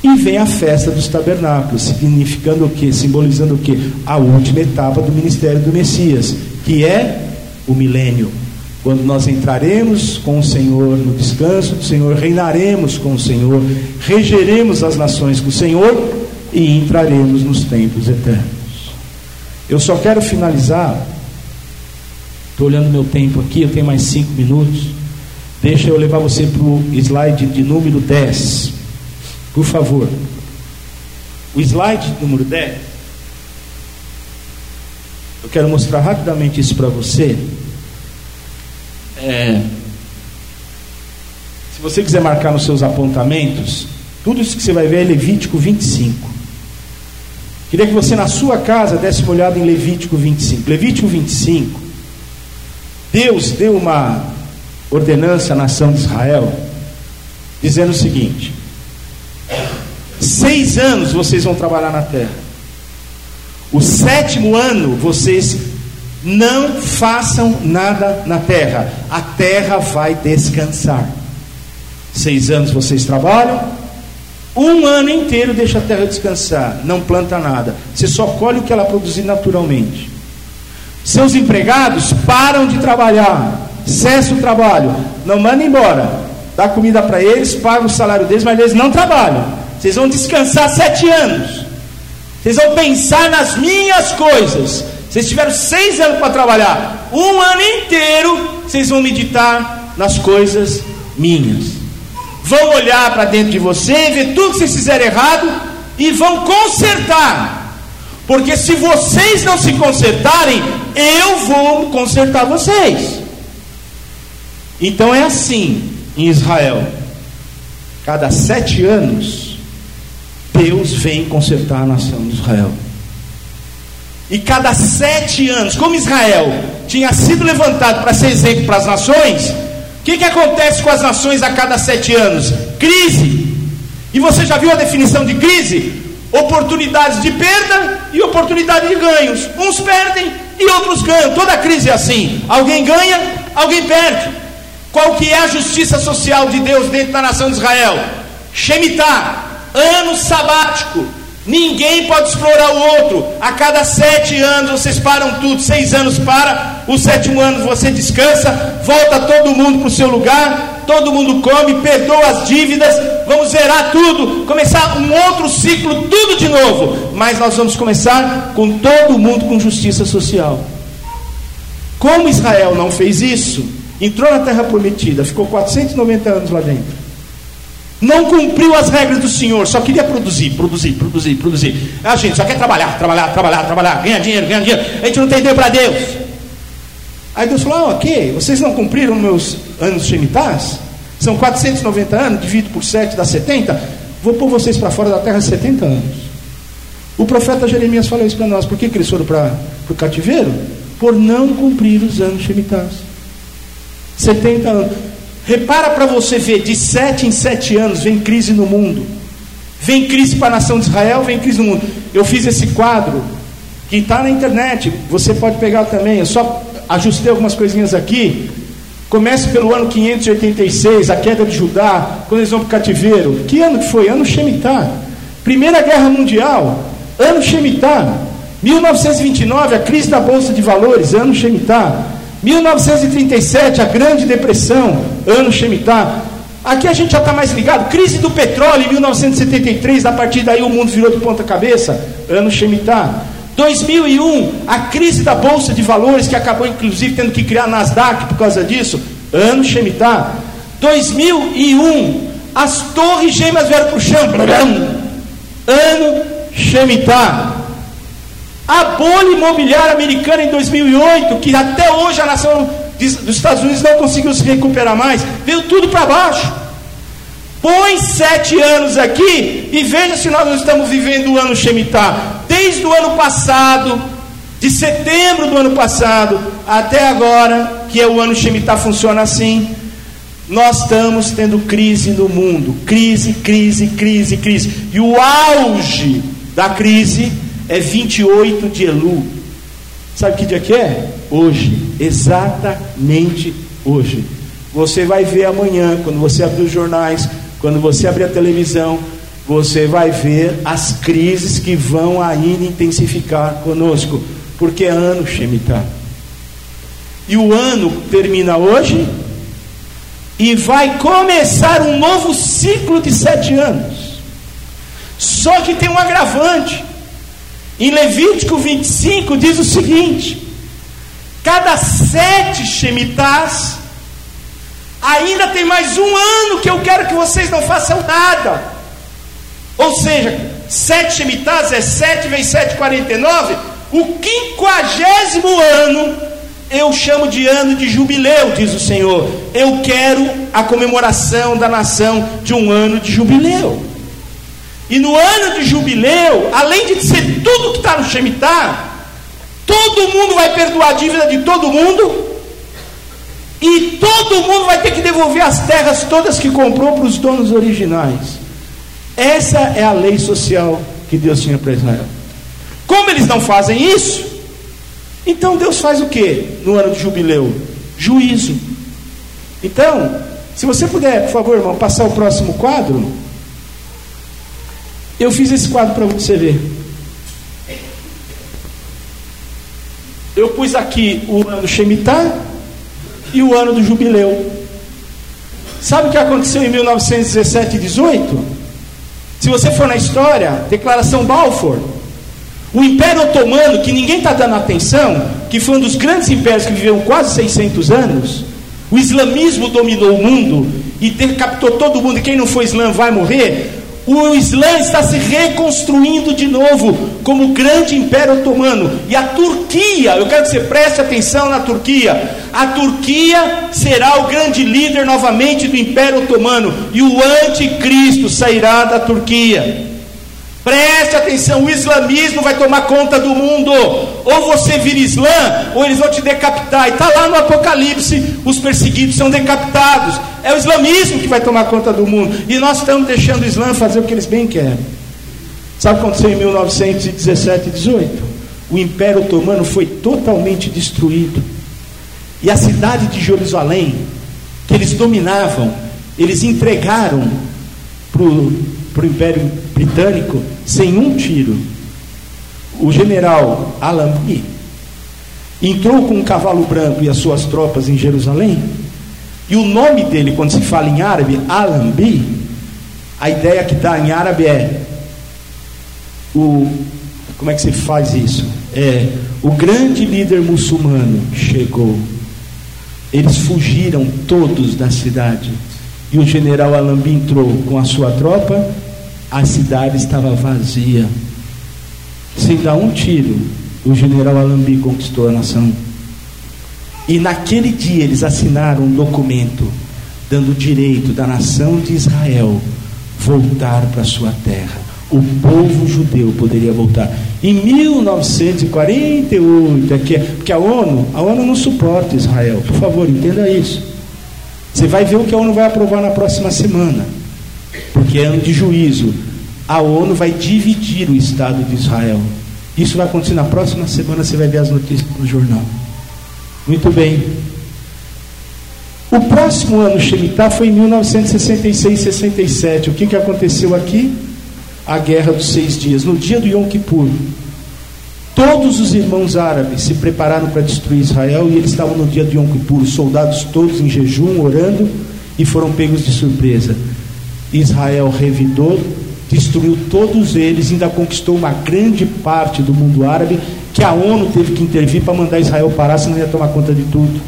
E vem a festa dos tabernáculos, significando o que? Simbolizando o que? A última etapa do ministério do Messias, que é o milênio. Quando nós entraremos com o Senhor no descanso do Senhor, reinaremos com o Senhor, regeremos as nações com o Senhor e entraremos nos tempos eternos. Eu só quero finalizar Estou olhando meu tempo aqui, eu tenho mais cinco minutos. Deixa eu levar você para o slide de número 10. Por favor. O slide número 10. Eu quero mostrar rapidamente isso para você. É, se você quiser marcar nos seus apontamentos, tudo isso que você vai ver é Levítico 25. Queria que você na sua casa desse uma olhada em Levítico 25. Levítico 25 Deus deu uma ordenança à nação de Israel, dizendo o seguinte: seis anos vocês vão trabalhar na terra, o sétimo ano vocês não façam nada na terra, a terra vai descansar. Seis anos vocês trabalham, um ano inteiro deixa a terra descansar, não planta nada, você só colhe o que ela produzir naturalmente. Seus empregados param de trabalhar, cessa o trabalho, não manda embora, dá comida para eles, paga o salário deles, mas eles não trabalham. Vocês vão descansar sete anos. Vocês vão pensar nas minhas coisas. Vocês tiveram seis anos para trabalhar. Um ano inteiro vocês vão meditar nas coisas minhas. Vão olhar para dentro de você, ver tudo que vocês fizeram errado e vão consertar. Porque se vocês não se consertarem, eu vou consertar vocês. Então é assim em Israel. Cada sete anos, Deus vem consertar a nação de Israel. E cada sete anos, como Israel tinha sido levantado para ser exemplo para as nações, o que, que acontece com as nações a cada sete anos? Crise. E você já viu a definição de crise? Oportunidades de perda e oportunidade de ganhos. Uns perdem e outros ganham. Toda crise é assim. Alguém ganha, alguém perde. Qual que é a justiça social de Deus dentro da nação de Israel? Shemitah, ano sabático. Ninguém pode explorar o outro. A cada sete anos vocês param tudo. Seis anos para, o sétimo ano você descansa, volta todo mundo para o seu lugar, todo mundo come, perdoa as dívidas, vamos zerar tudo, começar um outro ciclo, tudo de novo. Mas nós vamos começar com todo mundo com justiça social. Como Israel não fez isso, entrou na terra prometida, ficou 490 anos lá dentro não cumpriu as regras do Senhor, só queria produzir, produzir, produzir, produzir. A gente só quer trabalhar, trabalhar, trabalhar, trabalhar, ganhar dinheiro, ganhar dinheiro. A gente não tem tempo para Deus. Aí Deus falou: ah, ok, vocês não cumpriram meus anos shemitas? São 490 anos, divido por 7 dá 70. Vou pôr vocês para fora da terra 70 anos. O profeta Jeremias falou isso para nós. Por que, que eles foram para o cativeiro? Por não cumprir os anos shemitas. 70 anos. Repara para você ver, de sete em sete anos vem crise no mundo. Vem crise para a nação de Israel, vem crise no mundo. Eu fiz esse quadro que está na internet, você pode pegar também. Eu só ajustei algumas coisinhas aqui. Começa pelo ano 586, a queda de Judá, quando eles vão para o cativeiro. Que ano que foi? Ano Shemitah. Primeira Guerra Mundial, ano Shemitah. 1929, a crise da Bolsa de Valores, ano Shemitah. 1937, a Grande Depressão, ano Shemitah. Aqui a gente já está mais ligado. Crise do petróleo em 1973, a partir daí o mundo virou de ponta cabeça, ano Shemitah. 2001, a crise da Bolsa de Valores, que acabou inclusive tendo que criar Nasdaq por causa disso, ano Shemitah. 2001, as torres gêmeas vieram para o chão, ano Shemitah. A bolha imobiliária americana em 2008, que até hoje a nação dos Estados Unidos não conseguiu se recuperar mais, veio tudo para baixo. Põe sete anos aqui e veja se nós não estamos vivendo o ano Shemitah. Desde o ano passado, de setembro do ano passado até agora, que é o ano Shemitah, funciona assim. Nós estamos tendo crise no mundo, crise, crise, crise, crise. E o auge da crise é 28 de Elu. Sabe que dia que é? Hoje, exatamente hoje. Você vai ver amanhã, quando você abrir os jornais, quando você abrir a televisão, você vai ver as crises que vão ainda intensificar conosco, porque é ano Shemitah. E o ano termina hoje e vai começar um novo ciclo de sete anos. Só que tem um agravante. Em Levítico 25 diz o seguinte: cada sete Shemitás, ainda tem mais um ano que eu quero que vocês não façam nada. Ou seja, sete Shemitás é sete vezes sete, quarenta e nove. O quinquagésimo ano eu chamo de ano de jubileu, diz o Senhor. Eu quero a comemoração da nação de um ano de jubileu. E no ano de jubileu, além de ser tudo que está no Shemitah, todo mundo vai perdoar a dívida de todo mundo, e todo mundo vai ter que devolver as terras todas que comprou para os donos originais. Essa é a lei social que Deus tinha para Israel. Como eles não fazem isso, então Deus faz o que no ano de jubileu? Juízo. Então, se você puder, por favor, irmão, passar o próximo quadro. Eu fiz esse quadro para você ver. Eu pus aqui o ano Shemitah e o ano do jubileu. Sabe o que aconteceu em 1917 e 18? Se você for na história, Declaração Balfour, o Império Otomano, que ninguém está dando atenção, que foi um dos grandes impérios que viveu quase 600 anos, o islamismo dominou o mundo e decapitou todo mundo, e quem não for islã vai morrer. O Islã está se reconstruindo de novo como grande império otomano. E a Turquia, eu quero que você preste atenção na Turquia. A Turquia será o grande líder novamente do império otomano. E o anticristo sairá da Turquia. Preste atenção, o islamismo vai tomar conta do mundo. Ou você vira islã, ou eles vão te decapitar. E está lá no Apocalipse: os perseguidos são decapitados. É o islamismo que vai tomar conta do mundo. E nós estamos deixando o Islã fazer o que eles bem querem. Sabe o que aconteceu em 1917 e 18? O Império Otomano foi totalmente destruído. E a cidade de Jerusalém, que eles dominavam, eles entregaram para o Império Britânico sem um tiro. O general Allenby entrou com um cavalo branco e as suas tropas em Jerusalém. E o nome dele, quando se fala em árabe, Allenby, a ideia que dá em árabe é o como é que se faz isso? É o grande líder muçulmano chegou. Eles fugiram todos da cidade. E o general Allenby entrou com a sua tropa a cidade estava vazia. Sem dar um tiro, o general Alambi conquistou a nação. E naquele dia eles assinaram um documento dando o direito da nação de Israel voltar para sua terra. O povo judeu poderia voltar. Em 1948, aqui, é porque a ONU, a ONU não suporta Israel. Por favor, entenda isso. Você vai ver o que a ONU vai aprovar na próxima semana porque é ano de juízo. A ONU vai dividir o Estado de Israel. Isso vai acontecer na próxima semana, você vai ver as notícias no jornal. Muito bem. O próximo ano Shemitah foi em 1966-67. O que, que aconteceu aqui? A Guerra dos Seis Dias, no dia do Yom Kippur. Todos os irmãos árabes se prepararam para destruir Israel e eles estavam no dia do Yom Kippur, os soldados todos em jejum, orando e foram pegos de surpresa. Israel revidou, destruiu todos eles, ainda conquistou uma grande parte do mundo árabe, que a ONU teve que intervir para mandar Israel parar, senão ia tomar conta de tudo.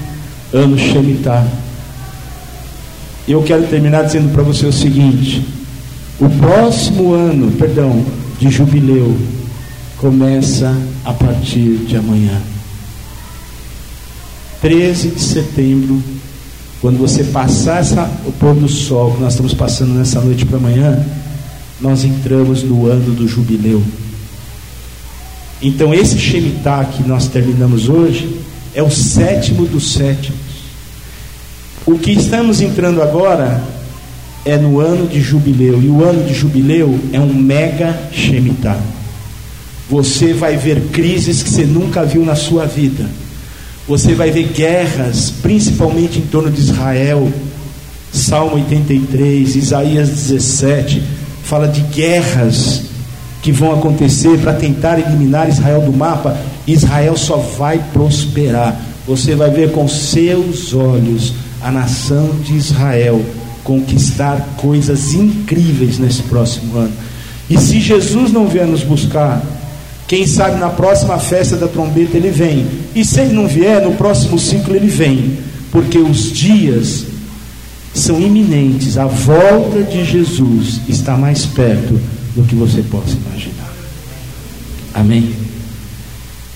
Ano Shemitah. Eu quero terminar dizendo para você o seguinte: o próximo ano, perdão, de jubileu começa a partir de amanhã. 13 de setembro quando você passar essa, o pôr do sol que nós estamos passando nessa noite para amanhã, nós entramos no ano do jubileu. Então esse Shemitah que nós terminamos hoje é o sétimo dos sétimos. O que estamos entrando agora é no ano de jubileu. E o ano de jubileu é um mega Shemitah. Você vai ver crises que você nunca viu na sua vida você vai ver guerras, principalmente em torno de Israel. Salmo 83, Isaías 17, fala de guerras que vão acontecer para tentar eliminar Israel do mapa. Israel só vai prosperar. Você vai ver com seus olhos a nação de Israel conquistar coisas incríveis nesse próximo ano. E se Jesus não vier nos buscar, quem sabe na próxima festa da trombeta ele vem. E se ele não vier, no próximo ciclo ele vem. Porque os dias são iminentes. A volta de Jesus está mais perto do que você possa imaginar. Amém?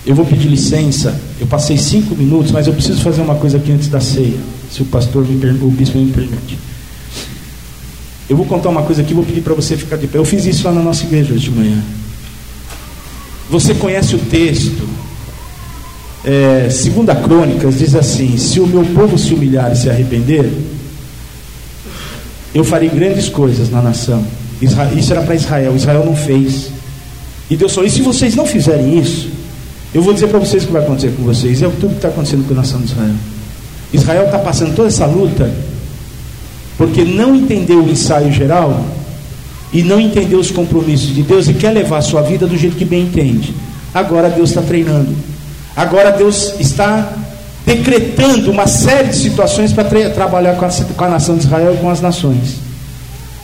Eu vou pedir licença. Eu passei cinco minutos, mas eu preciso fazer uma coisa aqui antes da ceia. Se o pastor me o bispo me permite. Eu vou contar uma coisa aqui, vou pedir para você ficar de pé. Eu fiz isso lá na nossa igreja hoje de manhã. Você conhece o texto. É, segunda Crônicas diz assim: Se o meu povo se humilhar e se arrepender, eu farei grandes coisas na nação. Isso era para Israel, Israel não fez. E Deus falou: e se vocês não fizerem isso, eu vou dizer para vocês o que vai acontecer com vocês. É tudo que está acontecendo com a nação de Israel. Israel está passando toda essa luta porque não entendeu o ensaio geral e não entendeu os compromissos de Deus e quer levar a sua vida do jeito que bem entende. Agora Deus está treinando. Agora Deus está decretando uma série de situações para tra trabalhar com a, com a nação de Israel e com as nações.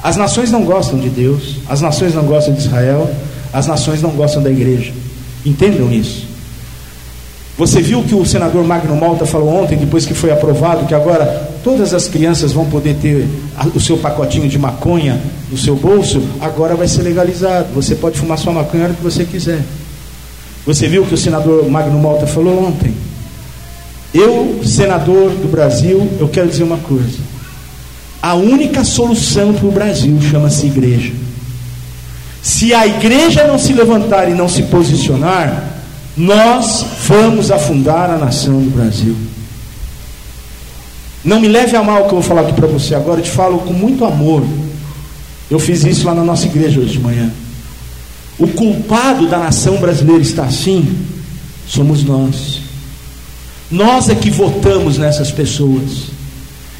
As nações não gostam de Deus, as nações não gostam de Israel, as nações não gostam da igreja. Entendam isso. Você viu que o senador Magno Malta falou ontem, depois que foi aprovado, que agora todas as crianças vão poder ter o seu pacotinho de maconha no seu bolso, agora vai ser legalizado. Você pode fumar sua maconha a hora que você quiser. Você viu que o senador Magno Malta falou ontem? Eu, senador do Brasil, eu quero dizer uma coisa. A única solução para o Brasil chama-se igreja. Se a igreja não se levantar e não se posicionar, nós vamos afundar a nação do Brasil. Não me leve a mal o que eu vou falar aqui para você agora, eu te falo com muito amor. Eu fiz isso lá na nossa igreja hoje de manhã. O culpado da nação brasileira está assim, somos nós. Nós é que votamos nessas pessoas.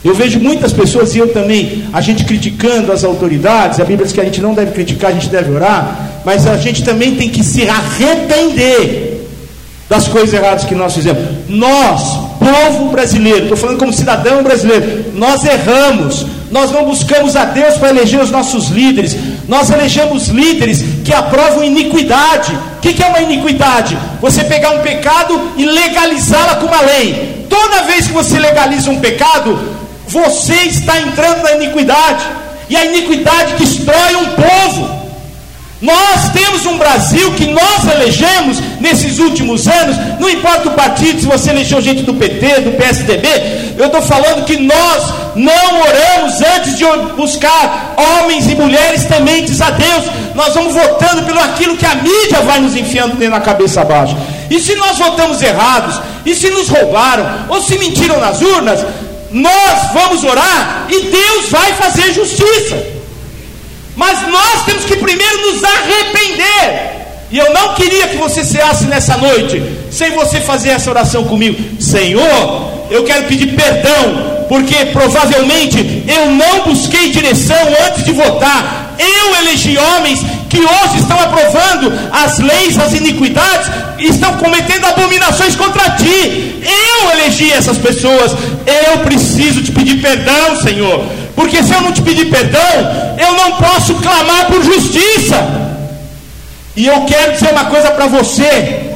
Eu vejo muitas pessoas, e eu também, a gente criticando as autoridades, a Bíblia diz que a gente não deve criticar, a gente deve orar, mas a gente também tem que se arrepender das coisas erradas que nós fizemos. Nós, povo brasileiro, estou falando como cidadão brasileiro, nós erramos, nós não buscamos a Deus para eleger os nossos líderes, nós elegemos líderes que aprovam iniquidade. O que, que é uma iniquidade? Você pegar um pecado e legalizá-la com uma lei. Toda vez que você legaliza um pecado, você está entrando na iniquidade, e a iniquidade destrói um povo. Nós temos um Brasil que nós elegemos nesses últimos anos, não importa o partido, se você elegeu gente do PT, do PSDB, eu estou falando que nós não oramos antes de buscar homens e mulheres tementes a Deus, nós vamos votando pelo aquilo que a mídia vai nos enfiando dentro da cabeça abaixo. E se nós votamos errados, e se nos roubaram, ou se mentiram nas urnas, nós vamos orar e Deus vai fazer justiça. Mas nós temos que primeiro nos arrepender. E eu não queria que você ceasse nessa noite sem você fazer essa oração comigo. Senhor, eu quero pedir perdão, porque provavelmente eu não busquei direção antes de votar. Eu elegi homens que hoje estão aprovando as leis, as iniquidades, estão cometendo abominações contra ti. Eu elegi essas pessoas. Eu preciso te pedir perdão, Senhor. Porque se eu não te pedir perdão, eu não posso clamar por justiça. E eu quero dizer uma coisa para você: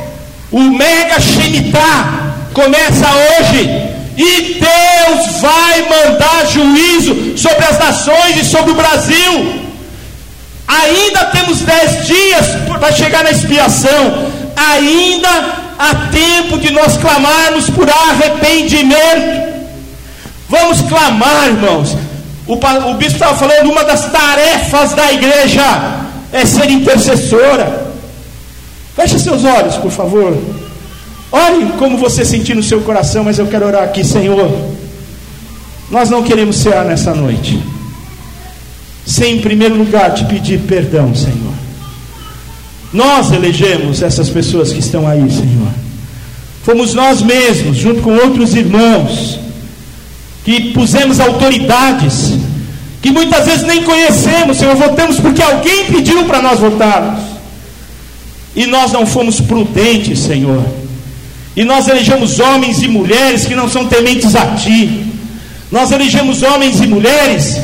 o Mega Shemitah começa hoje. E Deus vai mandar juízo sobre as nações e sobre o Brasil. Ainda temos dez dias para chegar na expiação. Ainda há tempo de nós clamarmos por arrependimento. Vamos clamar, irmãos. O, o bispo estava falando, uma das tarefas da igreja é ser intercessora. Feche seus olhos, por favor. Ore como você sentir no seu coração, mas eu quero orar aqui, Senhor. Nós não queremos cear nessa noite, sem em primeiro lugar te pedir perdão, Senhor. Nós elegemos essas pessoas que estão aí, Senhor. Fomos nós mesmos, junto com outros irmãos, que pusemos autoridades, que muitas vezes nem conhecemos, Senhor, votamos porque alguém pediu para nós votarmos, e nós não fomos prudentes, Senhor, e nós elegemos homens e mulheres que não são tementes a Ti, nós elegemos homens e mulheres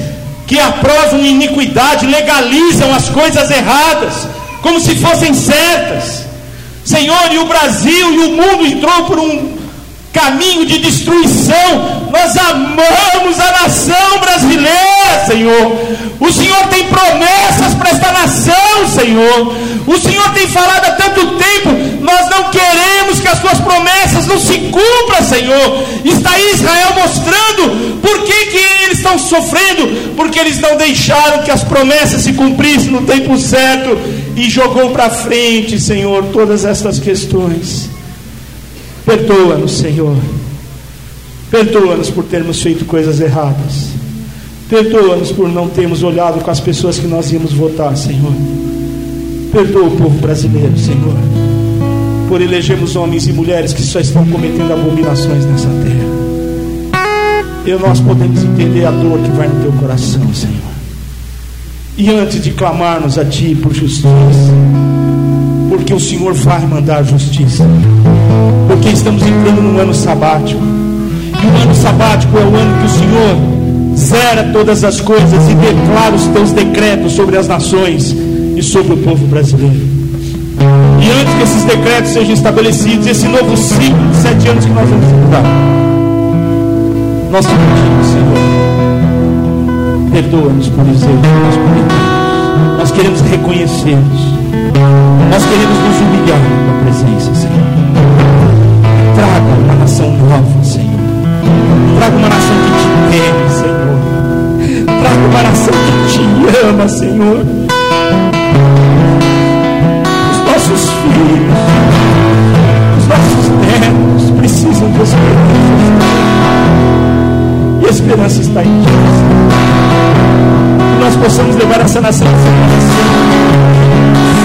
que aprovam iniquidade, legalizam as coisas erradas, como se fossem certas. Senhor, e o Brasil e o mundo entrou por um caminho de destruição. Nós amamos a nação brasileira, Senhor. O Senhor tem promessas para esta nação, Senhor. O Senhor tem falado há tanto tempo. Nós não queremos que as suas promessas não se cumpram, Senhor. Está aí Israel mostrando por que, que eles estão sofrendo, porque eles não deixaram que as promessas se cumprissem no tempo certo e jogou para frente, Senhor, todas estas questões. Perdoa-nos, Senhor. Perdoa-nos por termos feito coisas erradas. Perdoa-nos por não termos olhado com as pessoas que nós íamos votar, Senhor. Perdoa o povo brasileiro, Senhor. Por elegermos homens e mulheres que só estão cometendo abominações nessa terra. E nós podemos entender a dor que vai no teu coração, Senhor. E antes de clamarmos a Ti por justiça, porque o Senhor vai mandar justiça. Porque estamos entrando num ano sabático. E o ano sabático é o ano que o Senhor zera todas as coisas e declara os teus decretos sobre as nações e sobre o povo brasileiro. E antes que esses decretos sejam estabelecidos, esse novo ciclo de sete anos que nós vamos estudar, nós te pedimos, Senhor, perdoa-nos por que nós. Nós queremos reconhecer-nos. Nós queremos nos humilhar na tua presença, Senhor. Traga uma nação nova, Senhor. Traga uma nação que te teme, Senhor. Traga uma nação que te ama, Senhor. Os nossos filhos, os nossos netos precisam de esperança. E a esperança está em Ti. Que nós possamos levar essa nação a ser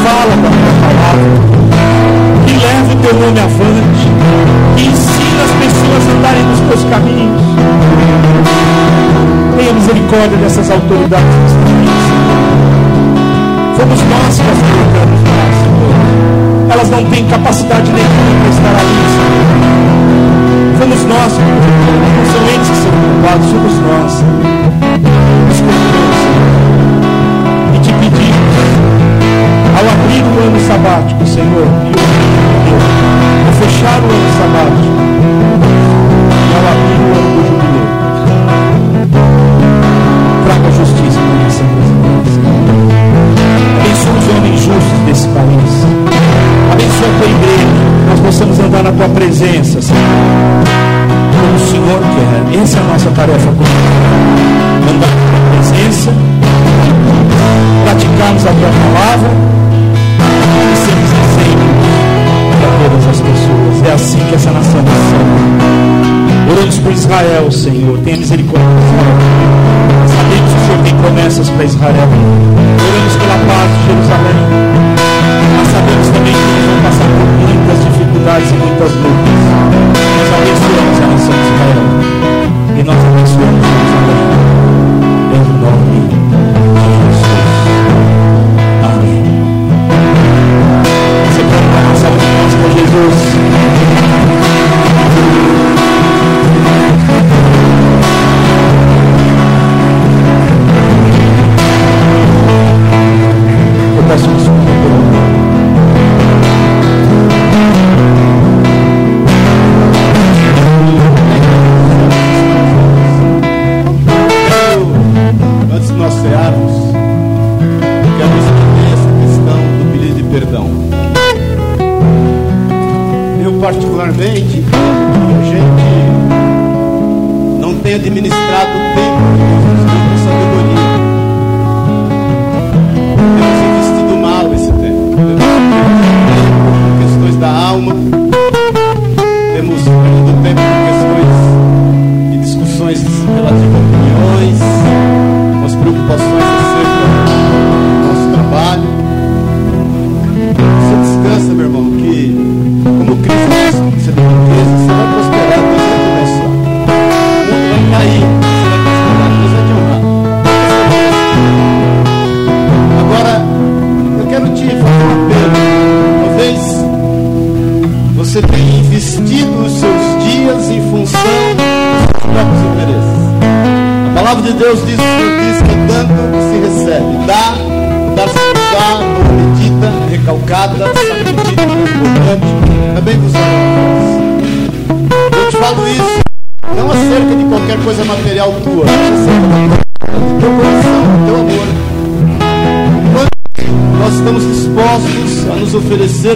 fala da tua palavra, que leva o teu nome avante, que ensina as pessoas a andarem nos teus caminhos. Tenha misericórdia dessas autoridades. Fomos nós que as colocamos Senhor. Elas não têm capacidade nenhuma para estar ali, Senhor. Fomos nós, não são eles que são culpados, somos nós. Senhor. Ano sabático, Senhor, ao fechar o ano sabático, e abrir o ano do jubileu, traga justiça para a nação brasileira. Abençoa os homens justos desse país. Abençoa a tua igreja, nós possamos andar na tua presença, Senhor. Como o Senhor quer. Essa é a nossa tarefa andar na tua presença, praticarmos a tua palavra É assim que essa nação recebe. Oramos por Israel, Senhor. Tenha misericórdia de Israel. Sabemos que o Senhor tem promessas para Israel. Oramos pela paz de Jerusalém. Mas sabemos também que eles vão passar por muitas dificuldades e muitas lutas. Nós abençoamos a nação de Israel. E nós abençoamos Jerusalém. Em nome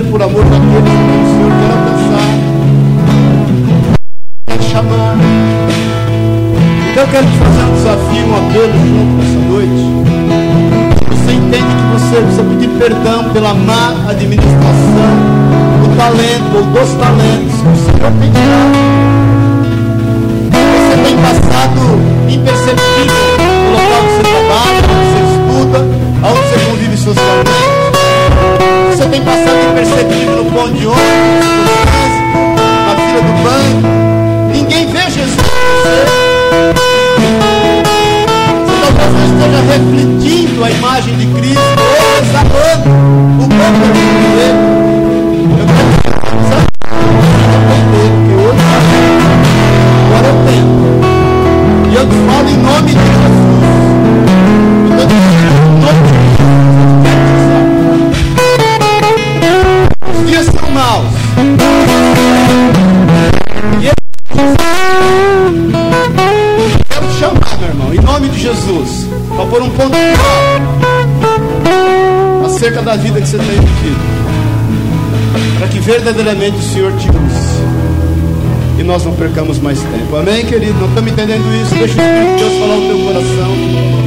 por amor daqueles que o Senhor quer alcançar, quer chamar. Então eu quero te fazer um desafio, um apelo junto nessa noite. Você entende que você precisa pedir perdão pela má administração talento ou dos talentos que o Senhor tem te dado. Você tem passado imperceptível no local onde você trabalha, onde você estuda, onde você convive socialmente. Você tem passado imperceptível no pão de ônibus, no na fila do banco. Ninguém vê Jesus você. Você talvez não esteja refletindo a imagem de Cristo exalando o bom perfume dele. Da vida que você tem vivido, para que verdadeiramente o Senhor te use e nós não percamos mais tempo. Amém, querido? Não estamos entendendo isso? Deixa o Espírito de Deus falar no teu coração.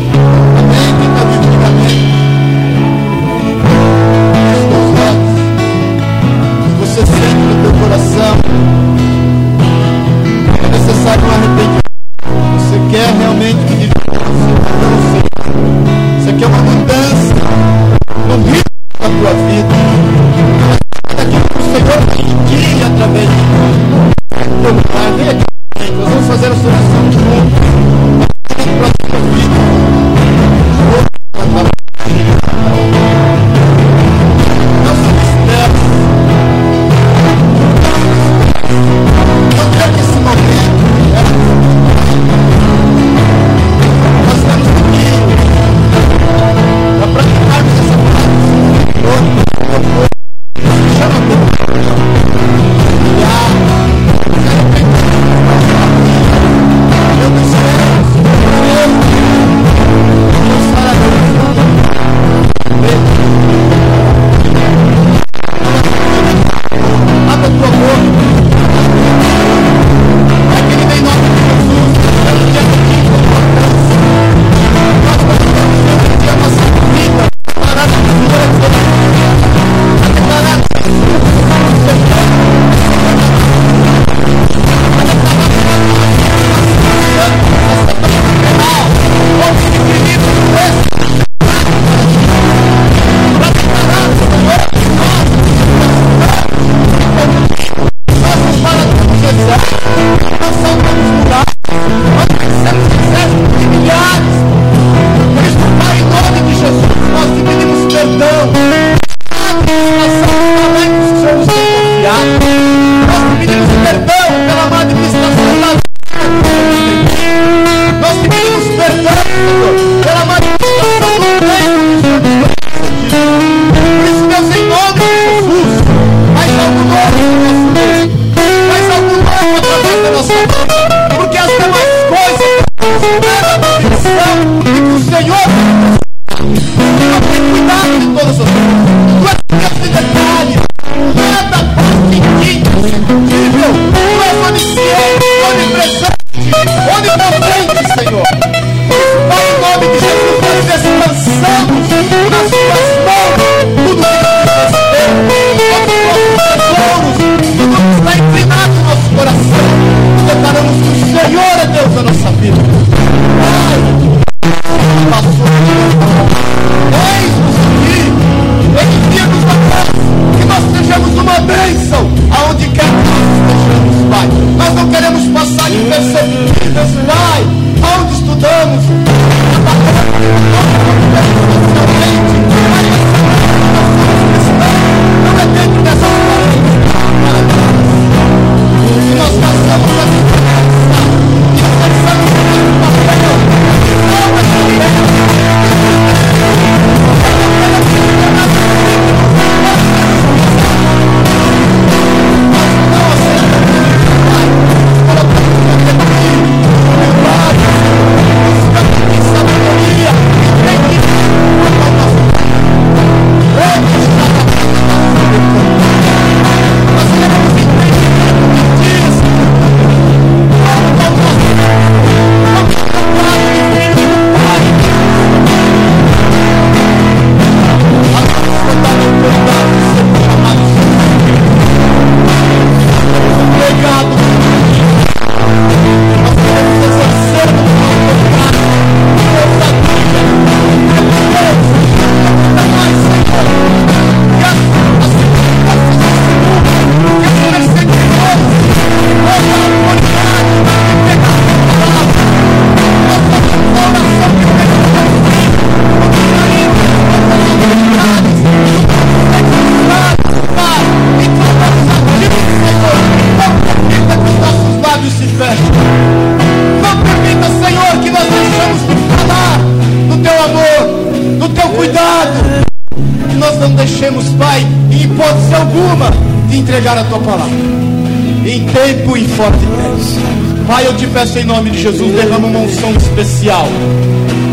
Pai, eu te peço em nome de Jesus, derrama uma unção especial.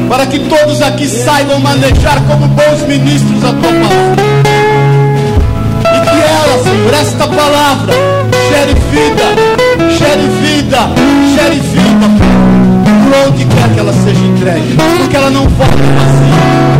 Para que todos aqui saibam manejar como bons ministros a tua palavra. E que ela, Senhor, esta palavra, gere vida, gere vida, gere vida, por onde quer que ela seja entregue, porque ela não volta vazia.